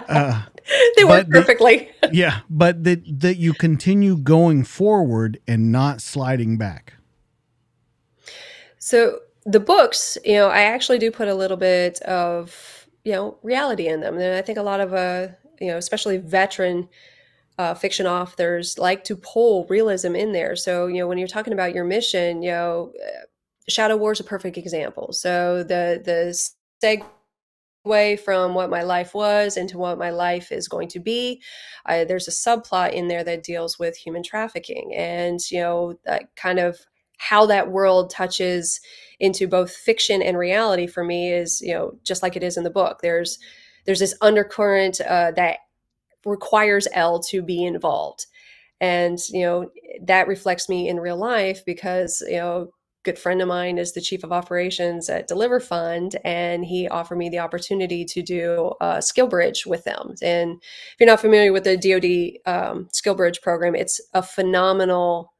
Uh, they work perfectly. That, yeah but that that you continue going forward and not sliding back. So the books you know i actually do put a little bit of you know reality in them. And i think a lot of uh you know especially veteran uh, fiction authors like to pull realism in there. So, you know, when you're talking about your mission, you know, uh, Shadow War is a perfect example. So the the segue from what my life was into what my life is going to be. Uh, there's a subplot in there that deals with human trafficking, and you know, that kind of how that world touches into both fiction and reality for me is you know just like it is in the book. There's there's this undercurrent uh, that requires Elle to be involved. And, you know, that reflects me in real life because, you know, a good friend of mine is the chief of operations at DeliverFund, and he offered me the opportunity to do a SkillBridge with them. And if you're not familiar with the DoD um, SkillBridge program, it's a phenomenal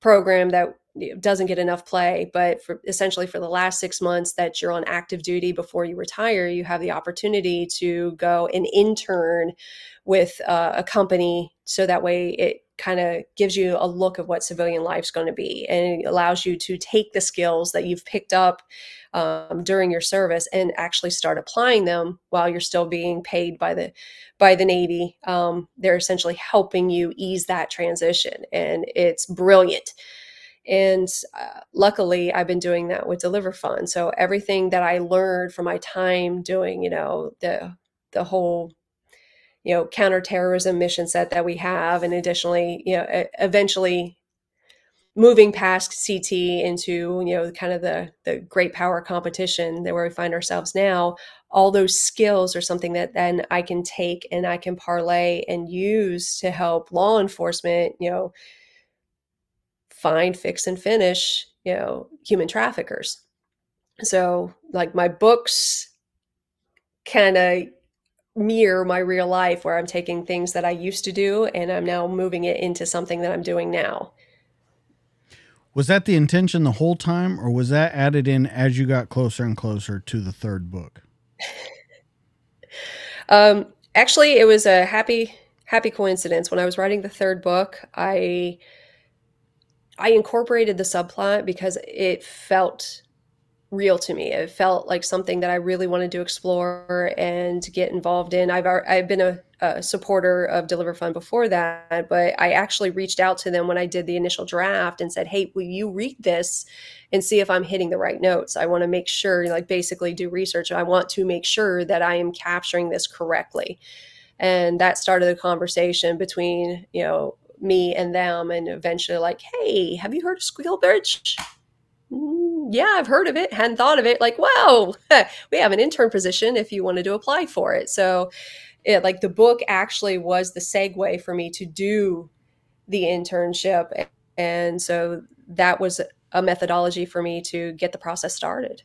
program that doesn't get enough play but for essentially for the last six months that you're on active duty before you retire you have the opportunity to go and intern with uh, a company so that way it kind of gives you a look of what civilian life's going to be and it allows you to take the skills that you've picked up um, during your service and actually start applying them while you're still being paid by the by the navy. Um, they're essentially helping you ease that transition and it's brilliant and uh, luckily, I've been doing that with DeliverFund. So everything that I learned from my time doing, you know, the the whole, you know, counterterrorism mission set that we have, and additionally, you know, eventually moving past CT into you know kind of the the great power competition that where we find ourselves now, all those skills are something that then I can take and I can parlay and use to help law enforcement, you know, find, fix, and finish, you know, human traffickers. So like my books kind of mirror my real life where I'm taking things that I used to do and I'm now moving it into something that I'm doing now. Was that the intention the whole time, or was that added in as you got closer and closer to the third book? um, actually, it was a happy happy coincidence. When I was writing the third book, I I incorporated the subplot because it felt real to me. It felt like something that I really wanted to explore and get involved in. I've I've been a, a, supporter of DeliverFund before that, but I actually reached out to them when I did the initial draft and said, "Hey, will you read this and see if I'm hitting the right notes? I want to make sure, like basically do research. I want to make sure that I am capturing this correctly." And that started the conversation between, you know, me and them and eventually like, "Hey, have you heard of SkillBridge?" Mm, yeah, I've heard of it, hadn't thought of it. Like, wow, we have an intern position if you wanted to apply for it. So, it, like, the book actually was the segue for me to do the internship. And so that was a methodology for me to get the process started.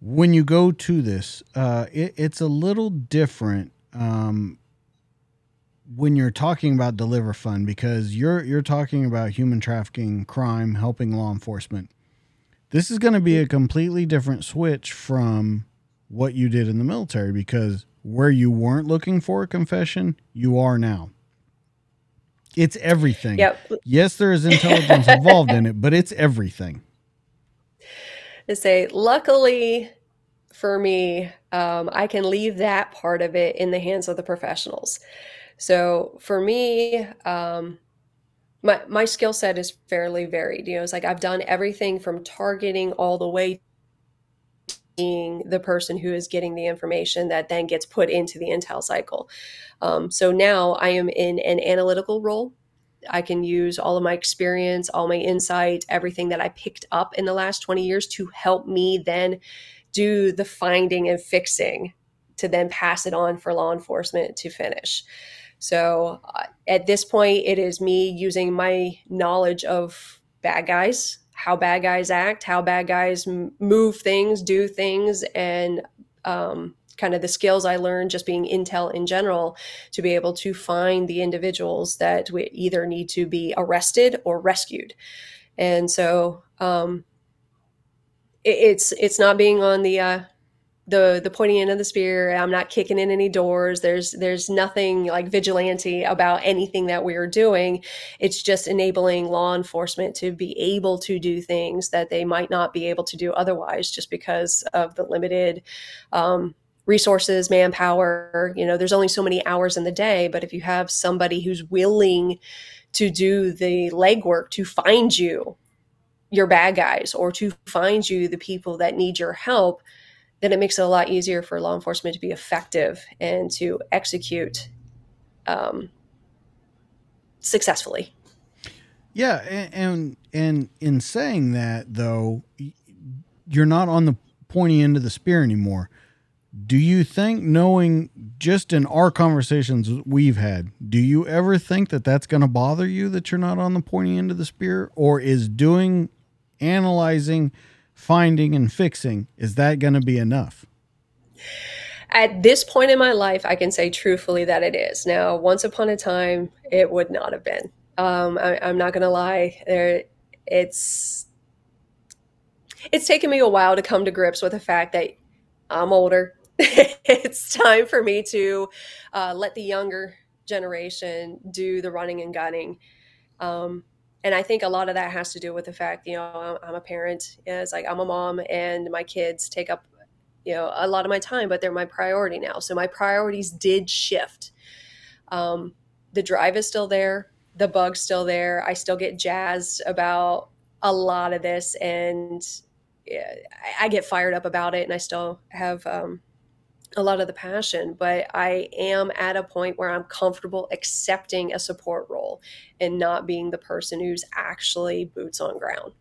When you go to this, uh, it, it's a little different um, when you're talking about DeliverFund because you're you're talking about human trafficking crime helping law enforcement this is going to be a completely different switch from what you did in the military because where you weren't looking for a confession you are now. It's everything. Yep. yes there is intelligence involved in it but it's everything. To say luckily for me um, i can leave that part of it in the hands of the professionals so for me, um, my my skill set is fairly varied. You know, it's like I've done everything from targeting all the way being the person who is getting the information that then gets put into the intel cycle. Um, so now I am in an analytical role. I can use all of my experience, all my insight, everything that I picked up in the last 20 years to help me then do the finding and fixing to then pass it on for law enforcement to finish. So uh, at this point, it is me using my knowledge of bad guys, how bad guys act, how bad guys move things, do things, and um, kind of the skills I learned just being intel in general to be able to find the individuals that we either need to be arrested or rescued. And so um, it, it's it's not being on the uh, the the pointy end of the spear. I'm not kicking in any doors. There's there's nothing like vigilante about anything that we're doing. It's just enabling law enforcement to be able to do things that they might not be able to do otherwise just because of the limited um, resources manpower. You know there's only so many hours in the day but if you have somebody who's willing to do the legwork to find you your bad guys or to find you the people that need your help then it makes it a lot easier for law enforcement to be effective and to execute um, successfully. Yeah, and, and and in saying that though, you're not on the pointy end of the spear anymore. Do you think, knowing just in our conversations we've had, do you ever think that that's going to bother you that you're not on the pointy end of the spear, or is doing analyzing? Finding and fixing, is that going to be enough? At this point in my life, I can say truthfully that it is. Now, once upon a time, it would not have been. Um, I, am not going to lie. There, it's it's taken me a while to come to grips with the fact that I'm older. it's time for me to uh, let the younger generation do the running and gunning. Um, and I think a lot of that has to do with the fact, you know, I'm a parent. It's like I'm a mom, and my kids take up, you know, a lot of my time, but they're my priority now. So my priorities did shift. Um, the drive is still there. The bug's still there. I still get jazzed about a lot of this, and I get fired up about it. And I still have um, a lot of the passion, but I am at a point where I'm comfortable accepting a support role and not being the person who's actually boots on ground.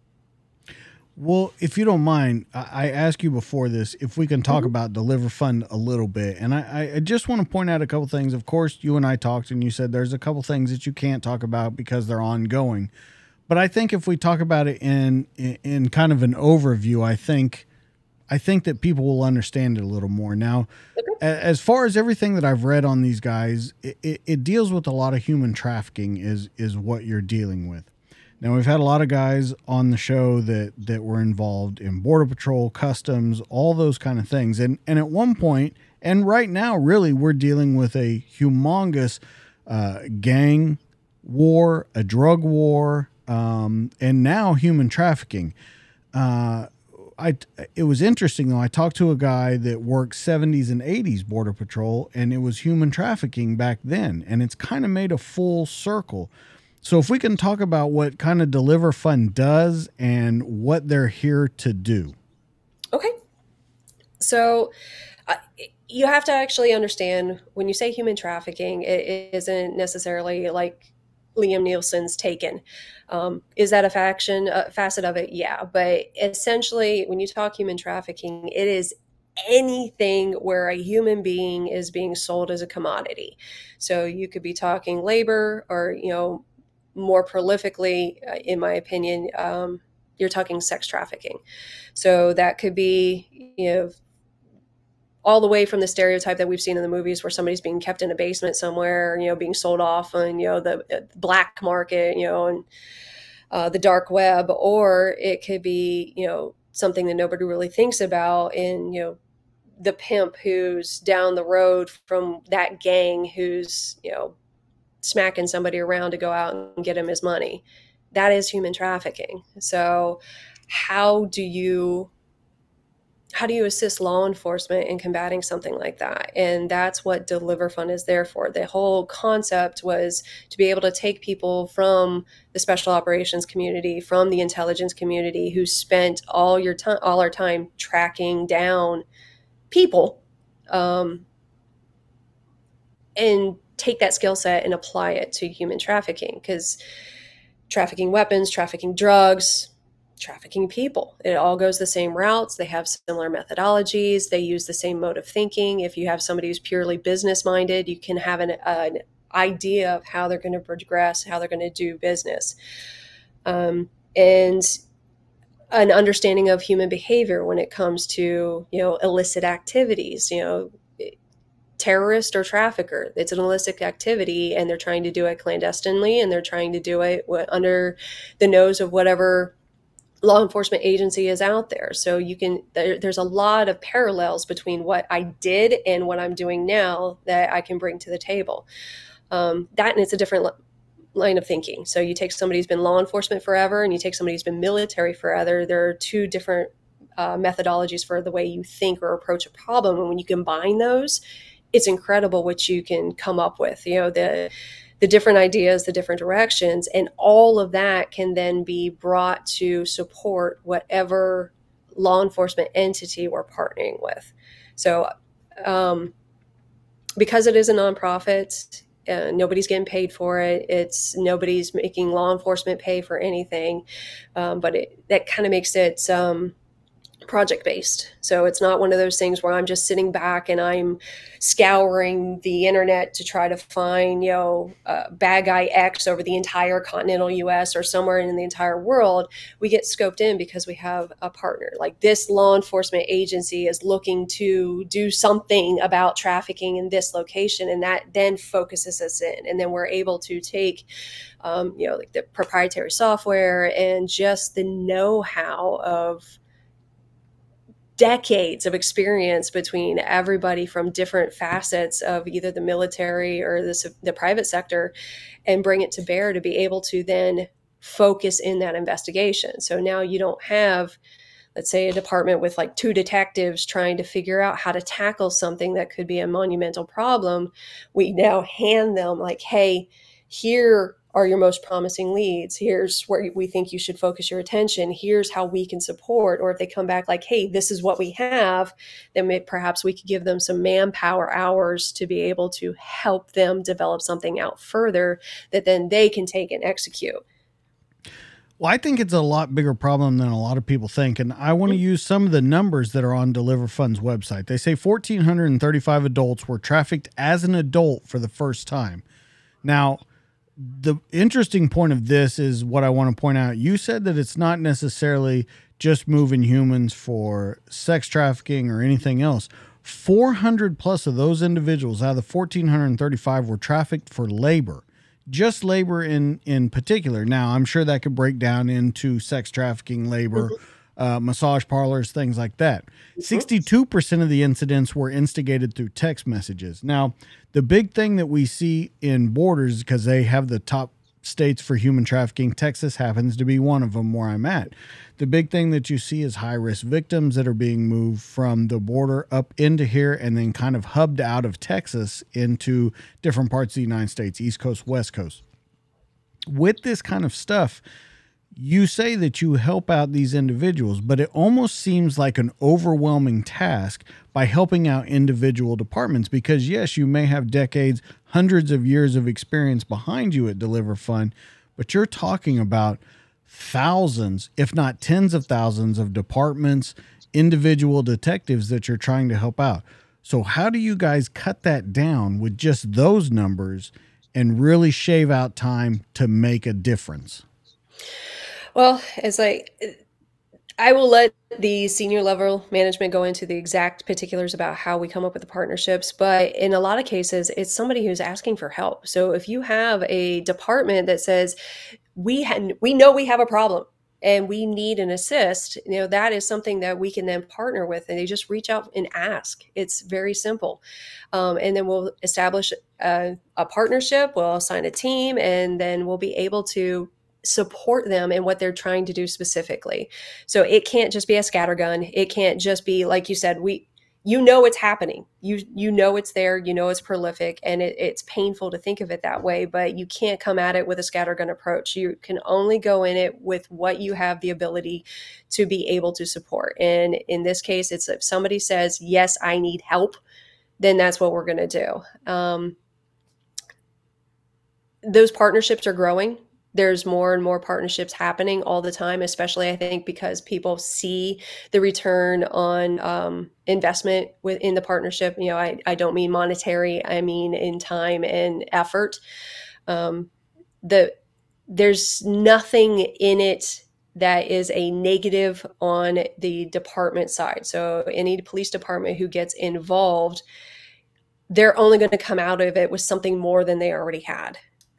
Well, if you don't mind, I, asked you before this if we can talk mm-hmm. about DeliverFund a little bit, and I, I just want to point out a couple things. Of course, you and I talked, and you said there's a couple things that you can't talk about because they're ongoing. But I think if we talk about it in in, in kind of an overview, I think I think that people will understand it a little more. Now, okay. as far as everything that I've read on these guys, it, it, it, deals with a lot of human trafficking. Is is what you're dealing with. Now, we've had a lot of guys on the show that that were involved in border patrol, customs, all those kind of things, and and at one point, and right now, really, we're dealing with a humongous uh, gang war, a drug war, um, and now human trafficking. Uh, I it was interesting though. I talked to a guy that worked 70s and 80s border patrol, and it was human trafficking back then, and it's kind of made a full circle. So if we can talk about what kind of DeliverFund does and what they're here to do. Okay. So uh, you have to actually understand when you say human trafficking, it isn't necessarily like Liam Neeson's Taken. Um, is that a faction a facet of it? Yeah, but essentially, when you talk human trafficking, it is anything where a human being is being sold as a commodity. So you could be talking labor, or you know, more prolifically, uh, in my opinion, um, you're talking sex trafficking. So that could be you know all the way from the stereotype that we've seen in the movies where somebody's being kept in a basement somewhere, you know, being sold off on, you know, the uh, black market, you know, and uh, the dark web, or it could be, you know, something that nobody really thinks about in, you know, the pimp who's down the road from that gang who's, you know, smacking somebody around to go out and get him his money. That is human trafficking. So, how do you how do you assist law enforcement in combating something like that? And that's what DeliverFund is there for. The whole concept was to be able to take people from the special operations community, from the intelligence community, who spent all your time, all our time tracking down people, um, and take that skill set and apply it to human trafficking because trafficking weapons, trafficking drugs, trafficking people. It all goes the same routes. They have similar methodologies. They use the same mode of thinking. If you have somebody who's purely business minded, you can have an, an, idea of how they're going to progress, how they're going to do business. Um, and an understanding of human behavior when it comes to you know illicit activities you know terrorist or trafficker it's an illicit activity and they're trying to do it clandestinely and they're trying to do it under the nose of whatever law enforcement agency is out there. So you can there, there's a lot of parallels between what I did and what I'm doing now that I can bring to the table. Um, that and it's a different line of thinking. So you take somebody who's been law enforcement forever and you take somebody who's been military forever. There are two different uh, methodologies for the way you think or approach a problem, and when you combine those, it's incredible what you can come up with. You know the the different ideas, the different directions, and all of that can then be brought to support whatever law enforcement entity we're partnering with. So, um, because it is a nonprofit, uh, nobody's getting paid for it. It's nobody's making law enforcement pay for anything, um, but it, that kind of makes it um, project based. So it's not one of those things where I'm just sitting back and I'm scouring the internet to try to find, you know, uh, bad guy X over the entire continental US or somewhere in the entire world. We get scoped in because we have a partner. Like this law enforcement agency is looking to do something about trafficking in this location. And that then focuses us in. And then we're able to take, um, you know, like the proprietary software and just the know how of, decades of experience between everybody from different facets of either the military or the, the private sector and bring it to bear to be able to then focus in that investigation. So now you don't have, let's say, a department with like two detectives trying to figure out how to tackle something that could be a monumental problem. We now hand them, like, hey, here are your most promising leads. Here's where we think you should focus your attention. Here's how we can support. Or if they come back like, hey, this is what we have, then may, perhaps we could give them some manpower hours to be able to help them develop something out further that then they can take and execute. Well, I think it's a lot bigger problem than a lot of people think. And I want to mm-hmm. use some of the numbers that are on DeliverFund's website. They say 1,435 adults were trafficked as an adult for the first time. Now, the interesting point of this is what I want to point out. You said that it's not necessarily just moving humans for sex trafficking or anything else. 400 plus of those individuals out of the 1,435 were trafficked for labor just labor in in particular. Now, I'm sure that could break down into sex trafficking, labor. Uh, massage parlors, things like that. 62% mm-hmm. of the incidents were instigated through text messages. Now, the big thing that we see in borders because they have the top states for human trafficking. Texas happens to be one of them where I'm at. The big thing that you see is high risk victims that are being moved from the border up into here and then kind of hubbed out of Texas into different parts of the United States, East Coast, West Coast. With this kind of stuff, you say that you help out these individuals, but it almost seems like an overwhelming task by helping out individual departments because, yes, you may have decades, hundreds of years of experience behind you at DeliverFund, but you're talking about thousands, if not tens of thousands, of departments, individual detectives that you're trying to help out. So, how do you guys cut that down with just those numbers and really shave out time to make a difference? Well, it's like I will let the senior level management go into the exact particulars about how we come up with the partnerships, but in a lot of cases, it's somebody who's asking for help. So if you have a department that says we ha- we know we have a problem and we need an assist, you know that is something that we can then partner with, and they just reach out and ask. It's very simple, um, and then we'll establish a, a partnership. We'll assign a team, and then we'll be able to support them in what they're trying to do specifically. So it can't just be a scattergun. It can't just be like you said, we you know it's happening. You you know it's there. You know it's prolific, and it, it's painful to think of it that way. But you can't come at it with a scattergun approach. You can only go in it with what you have the ability to be able to support. And in this case, it's if somebody says, "Yes, I need help," then that's what we're going to do. Um, those partnerships are growing there's more and more partnerships happening all the time, especially I think because people see the return on um, investment within the partnership. You know, I, I don't mean monetary, I mean in time and effort. Um, the there's nothing in it that is a negative on the department side. So any police department who gets involved, they're only going to come out of it with something more than they already had.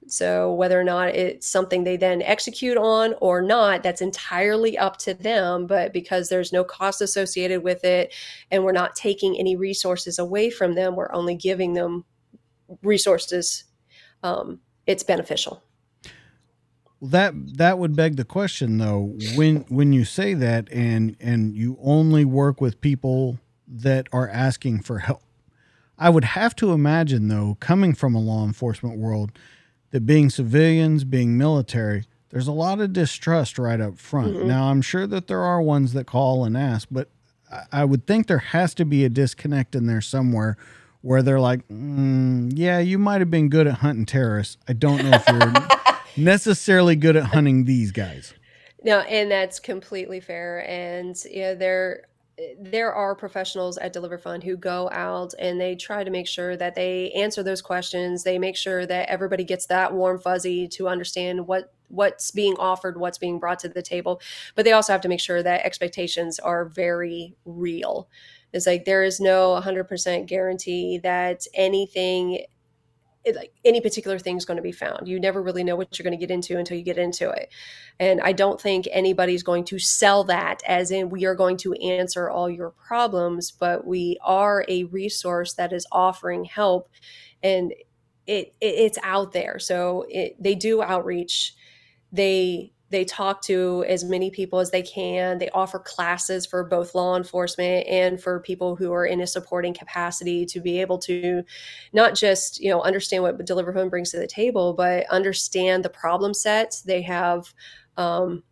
So, whether or not it's something they then execute on or not, that's entirely up to them. But because there's no cost associated with it and we're not taking any resources away from them, we're only giving them resources, um, it's beneficial. That that would beg the question though when when you say that and and you only work with people that are asking for help I would have to imagine though coming from a law enforcement world that being civilians, being military, there's a lot of distrust right up front. Mm-hmm. Now, I'm sure that there are ones that call and ask, but I would think there has to be a disconnect in there somewhere where they're like, mm, yeah, you might have been good at hunting terrorists. I don't know if you're necessarily good at hunting these guys. No, and that's completely fair. And yeah, there there are professionals at DeliverFund who go out and they try to make sure that they answer those questions. They make sure that everybody gets that warm fuzzy to understand what what's being offered, what's being brought to the table. But they also have to make sure that expectations are very real. It's like there is no 100% guarantee that anything like any particular thing is going to be found. You never really know what you're going to get into until you get into it. And I don't think anybody's going to sell that as in we are going to answer all your problems, but we are a resource that is offering help and it, it it's out there. So it, they do outreach. They they talk to as many people as they can. They offer classes for both law enforcement and for people who are in a supporting capacity to be able to not just you know understand what Deliver Home brings to the table, but understand the problem sets. They have um,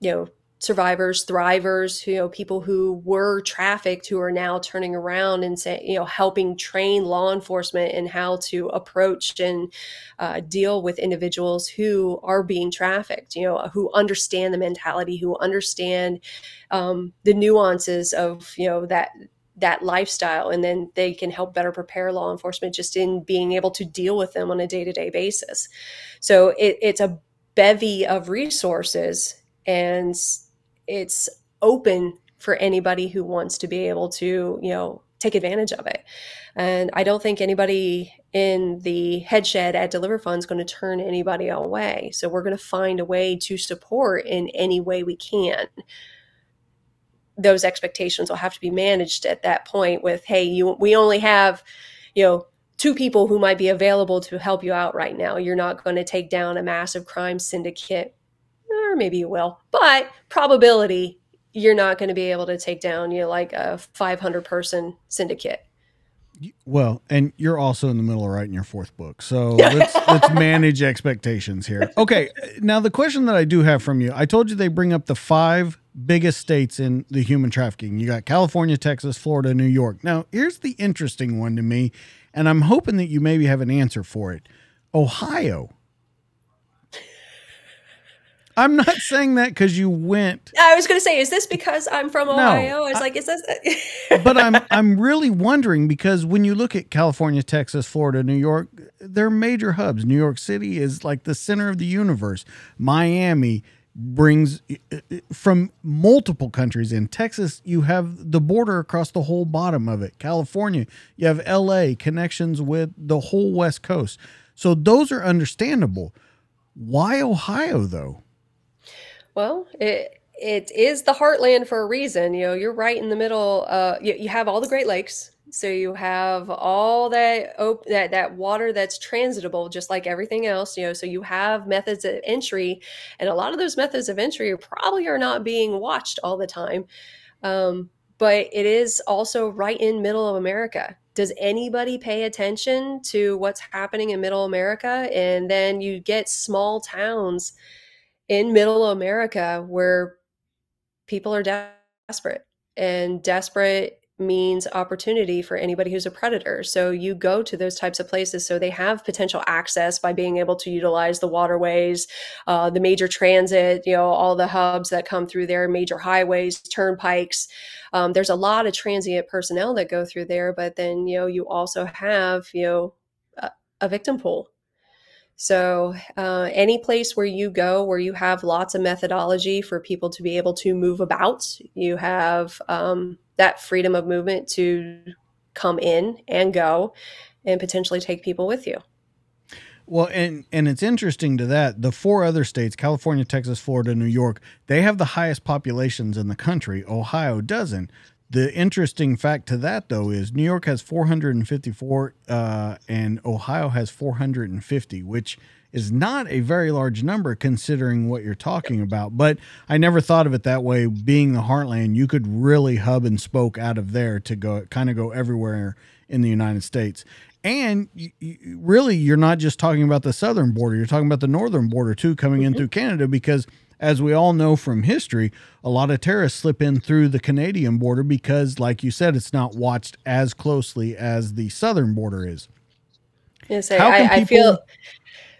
you know survivors, thrivers, you know, people who were trafficked who are now turning around and say, you know, helping train law enforcement in how to approach and uh, deal with individuals who are being trafficked, you know, who understand the mentality, who understand um, the nuances of, you know, that that lifestyle and then they can help better prepare law enforcement just in being able to deal with them on a day-to-day basis. So it, it's a bevy of resources and it's open for anybody who wants to be able to, you know, take advantage of it. And I don't think anybody in the headshed at DeliverFund is going to turn anybody away. So we're going to find a way to support in any way we can. Those expectations will have to be managed at that point with, hey, you we only have, you know, two people who might be available to help you out right now. You're not going to take down a massive crime syndicate or maybe you will, but probability you're not going to be able to take down you know like a 500 person syndicate. Well, and you're also in the middle of writing your fourth book, so let's let's manage expectations here. Okay, now the question that I do have from you, I told you they bring up the five biggest states in the human trafficking. You got California, Texas, Florida, New York. Now, here's the interesting one to me, and I'm hoping that you maybe have an answer for it. Ohio I'm not saying that because you went. I was going to say, is this because I'm from Ohio? No, I was I, like, is this? but I'm I'm really wondering because when you look at California, Texas, Florida, New York, they're major hubs. New York City is like the center of the universe. Miami brings uh, uh, from multiple countries in Texas you have the border across the whole bottom of it California you have LA connections with the whole west coast so those are understandable why Ohio though well, it it is the heartland for a reason. You know, you're right in the middle. Uh, you, you have all the Great Lakes, so you have all that op- that that water that's transitable, just like everything else. You know, so you have methods of entry, and a lot of those methods of entry probably are not being watched all the time. Um, but it is also right in middle of America. Does anybody pay attention to what's happening in middle America? And then you get small towns in middle America where people are desperate and desperate means opportunity for anybody who's a predator. So you go to those types of places so they have potential access by being able to utilize the waterways, uh, the major transit, you know, all the hubs that come through there, major highways, turnpikes. Um, there's a lot of transient personnel that go through there, but then, you know, you also have, you know, a, a victim pool so, uh, any place where you go where you have lots of methodology for people to be able to move about, you have um, that freedom of movement to come in and go and potentially take people with you. Well, and and it's interesting to that the four other states, California, Texas, Florida, New York, they have the highest populations in the country. Ohio doesn't. The interesting fact to that, though, is New York has 454 uh, and Ohio has 450, which is not a very large number considering what you're talking about. But I never thought of it that way. Being the heartland, you could really hub and spoke out of there to go kind of go everywhere in the United States. And you, you, really, you're not just talking about the southern border, you're talking about the northern border too, coming in mm-hmm. through Canada because as we all know from history, a lot of terrorists slip in through the Canadian border because, like you said, it's not watched as closely as the southern border is. Yes, I, I, feel.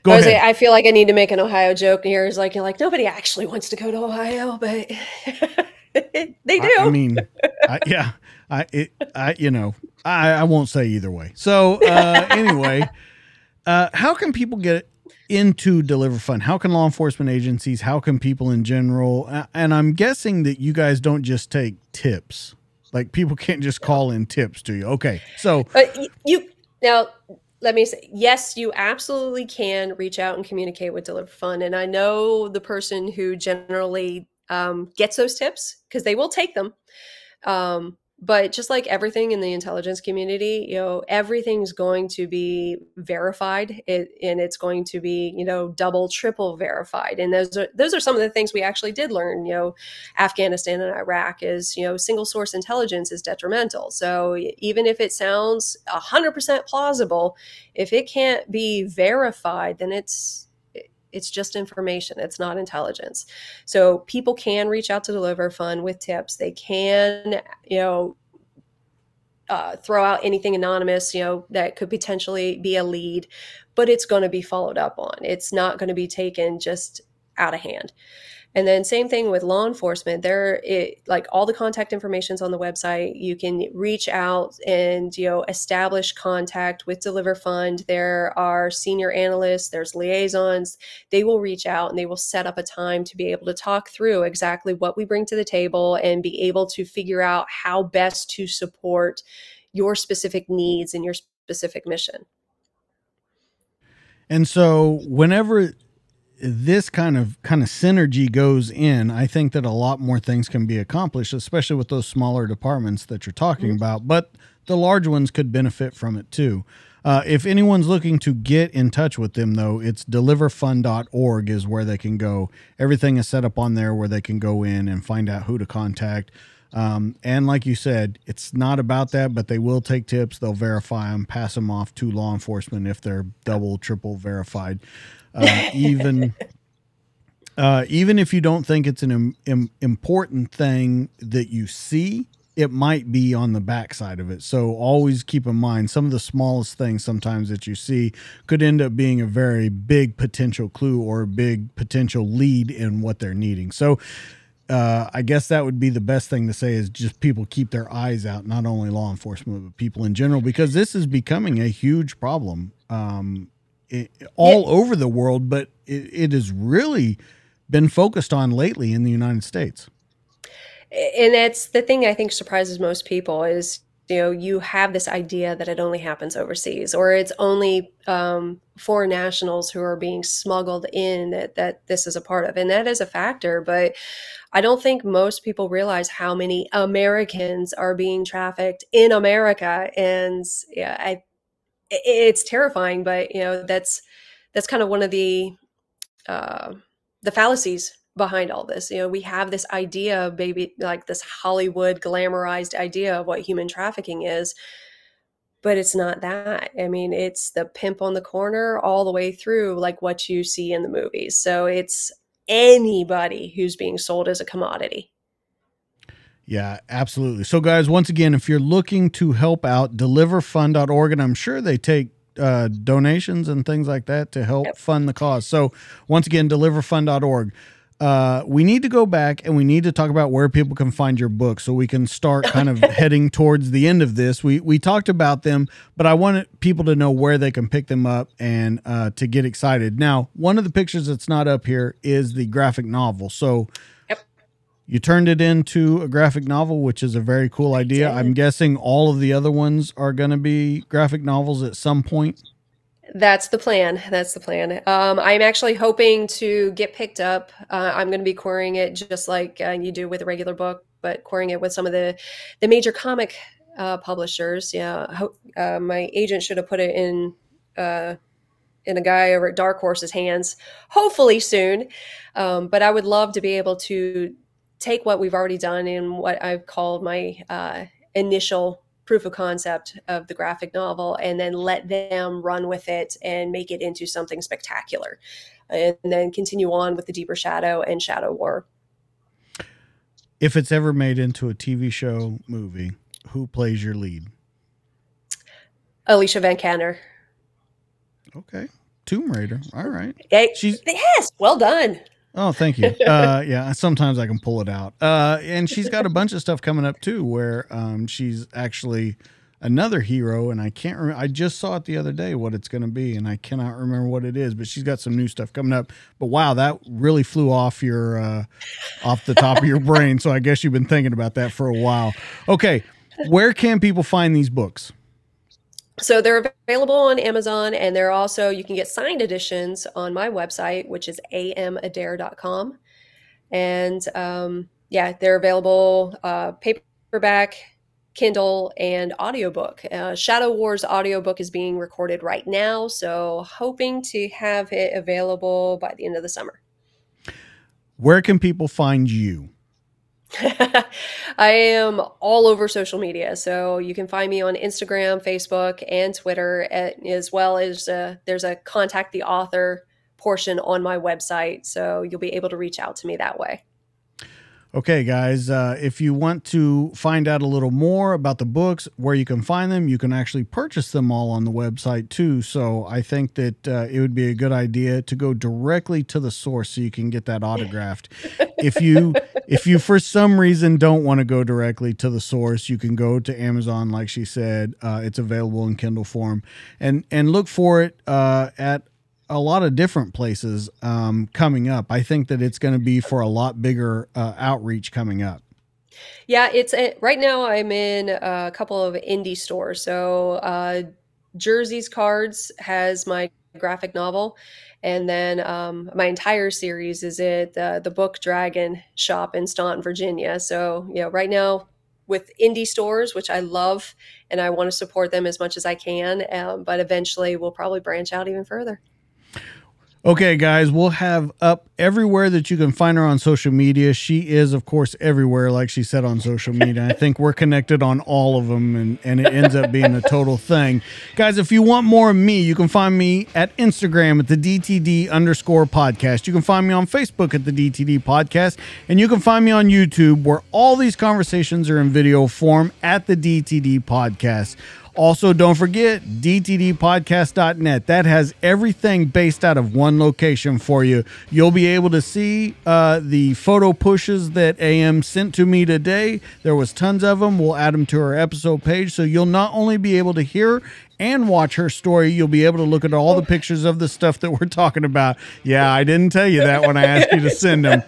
Go I, ahead. Say, I feel like I need to make an Ohio joke here. Is like you're like nobody actually wants to go to Ohio, but they do. I, I mean, yeah, I, it, I, you know, I, I won't say either way. So uh, anyway, uh, how can people get into DeliverFund? How can law enforcement agencies, how can people in general, and I'm guessing that you guys don't just take tips. Like people can't just call in tips to you. Okay. So but you now let me say yes, you absolutely can reach out and communicate with DeliverFund. And I know the person who generally um, gets those tips because they will take them. Um, but just like everything in the intelligence community you know everything's going to be verified it, and it's going to be you know double triple verified. And those are those are some of the things we actually did learn you know afghanistan and iraq is you know single source intelligence is detrimental. So even if it sounds 100% plausible if it can't be verified then it's it's just information. It's not intelligence. So people can reach out to DeliverFund with tips. They can you know uh, throw out anything anonymous you know that could potentially be a lead but it's going to be followed up on. It's not going to be taken just out of hand and then same thing with law enforcement. There, it, like all the contact information is on the website. You can reach out and you know establish contact with DeliverFund. There are senior analysts. There's liaisons. They will reach out and they will set up a time to be able to talk through exactly what we bring to the table and be able to figure out how best to support your specific needs and your specific mission. And so, whenever this kind of kind of synergy goes in, I think that a lot more things can be accomplished, especially with those smaller departments that you're talking mm-hmm. about. But the large ones could benefit from it too. Uh, if anyone's looking to get in touch with them, though, it's deliverfund.org is where they can go. Everything is set up on there where they can go in and find out who to contact. Um, and like you said, it's not about that, but they will take tips. They'll verify them, pass them off to law enforcement if they're double, triple verified. Uh, even uh, even if you don't think it's an Im- Im- important thing that you see, it might be on the backside of it. So always keep in mind some of the smallest things sometimes that you see could end up being a very big potential clue or a big potential lead in what they're needing. So uh, I guess that would be the best thing to say is just people keep their eyes out, not only law enforcement, but people in general, because this is becoming a huge problem. Um, all over the world, but it, it has really been focused on lately in the United States. And that's the thing I think surprises most people is you know you have this idea that it only happens overseas or it's only um, foreign nationals who are being smuggled in that, that this is a part of. And that is a factor but i don't think most people realize how many americans are being trafficked in america. And yeah i it's terrifying, but you know that's that's kind of one of the uh, the fallacies behind all this. You know, we have this idea, maybe like this Hollywood glamorized idea of what human trafficking is, but it's not that. I mean, it's the pimp on the corner all the way through, like what you see in the movies. So it's anybody who's being sold as a commodity. Yeah, absolutely. So, guys, once again, if you're looking to help out, deliverfund.org, and I'm sure they take uh, donations and things like that to help yep. fund the cause. So, once again, deliverfund.org. Uh, we need to go back and we need to talk about where people can find your book so we can start kind of heading towards the end of this. We we talked about them, but I wanted people to know where they can pick them up and uh, to get excited. Now, one of the pictures that's not up here is the graphic novel. So you turned it into a graphic novel, which is a very cool idea. I'm guessing all of the other ones are going to be graphic novels at some point. That's the plan. That's the plan. Um, I'm actually hoping to get picked up. Uh, I'm going to be querying it just like uh, you do with a regular book, but querying it with some of the the major comic uh, publishers. Yeah, uh, my agent should have put it in uh, in a guy over at Dark Horse's hands, hopefully soon. Um, but I would love to be able to take what we've already done in what I've called my uh, initial proof of concept of the graphic novel and then let them run with it and make it into something spectacular and then continue on with the deeper shadow and shadow war. If it's ever made into a tv show movie who plays your lead? Alicia Vikander. Okay. Tomb raider. All right. She's yes. Well done Oh, thank you. Uh, yeah, sometimes I can pull it out. Uh, and she's got a bunch of stuff coming up too, where um, she's actually another hero, and I can't. remember. I just saw it the other day what it's going to be, and I cannot remember what it is. But she's got some new stuff coming up. But wow, that really flew off your uh, off the top of your brain. So I guess you've been thinking about that for a while. Okay, where can people find these books? So they're available on Amazon, and they're also you can get signed editions on my website, which is amadair.com. And um, yeah, they're available uh, paperback, Kindle, and audiobook. Uh, Shadow Wars audiobook is being recorded right now, so hoping to have it available by the end of the summer. Where can people find you? I am all over social media. So you can find me on Instagram, Facebook, and Twitter, as well as uh, there's a contact the author portion on my website. So you'll be able to reach out to me that way. Okay, guys, uh, if you want to find out a little more about the books, where you can find them, you can actually purchase them all on the website too. So I think that uh, it would be a good idea to go directly to the source so you can get that autographed. if you if you for some reason don't want to go directly to the source, you can go to Amazon, like she said. Uh, it's available in Kindle form, and and look for it uh, at a lot of different places um, coming up. I think that it's going to be for a lot bigger uh, outreach coming up. Yeah, it's a, right now. I'm in a couple of indie stores. So uh, Jersey's Cards has my graphic novel, and then um, my entire series is at uh, the Book Dragon shop in Staunton, Virginia. So yeah, right now with indie stores, which I love, and I want to support them as much as I can. Um, but eventually, we'll probably branch out even further. Okay, guys, we'll have up everywhere that you can find her on social media. She is, of course, everywhere, like she said on social media. I think we're connected on all of them, and, and it ends up being a total thing. Guys, if you want more of me, you can find me at Instagram at the DTD underscore podcast. You can find me on Facebook at the DTD podcast, and you can find me on YouTube where all these conversations are in video form at the DTD podcast. Also, don't forget dtdpodcast.net. That has everything based out of one location for you. You'll be able to see uh, the photo pushes that AM sent to me today. There was tons of them. We'll add them to our episode page, so you'll not only be able to hear and watch her story, you'll be able to look at all the pictures of the stuff that we're talking about. Yeah, I didn't tell you that when I asked you to send them.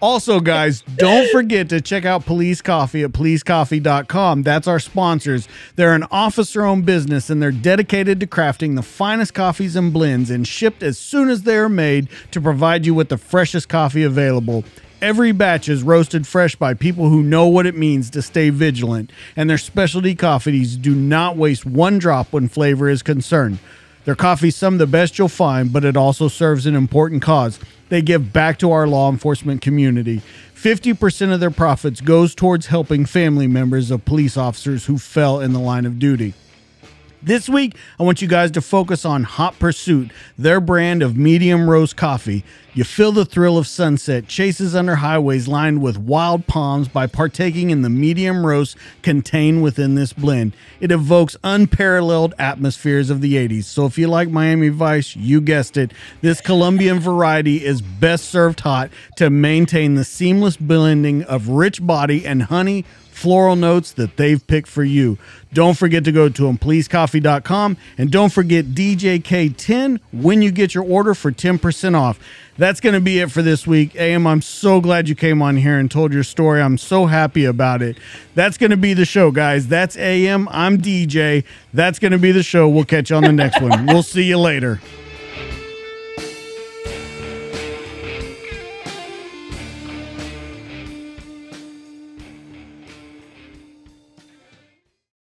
Also, guys, don't forget to check out Police Coffee at policecoffee.com. That's our sponsors. They're an officer owned business and they're dedicated to crafting the finest coffees and blends and shipped as soon as they are made to provide you with the freshest coffee available. Every batch is roasted fresh by people who know what it means to stay vigilant, and their specialty coffees do not waste one drop when flavor is concerned. Their coffee is some of the best you'll find, but it also serves an important cause. They give back to our law enforcement community. 50% of their profits goes towards helping family members of police officers who fell in the line of duty. This week, I want you guys to focus on Hot Pursuit, their brand of medium roast coffee. You feel the thrill of sunset, chases under highways lined with wild palms by partaking in the medium roast contained within this blend. It evokes unparalleled atmospheres of the 80s. So if you like Miami Vice, you guessed it. This Colombian variety is best served hot to maintain the seamless blending of rich body and honey floral notes that they've picked for you. Don't forget to go to policecoffee.com and don't forget DJK10 when you get your order for 10% off. That's going to be it for this week. AM, I'm so glad you came on here and told your story. I'm so happy about it. That's going to be the show, guys. That's AM. I'm DJ. That's going to be the show. We'll catch you on the next one. We'll see you later.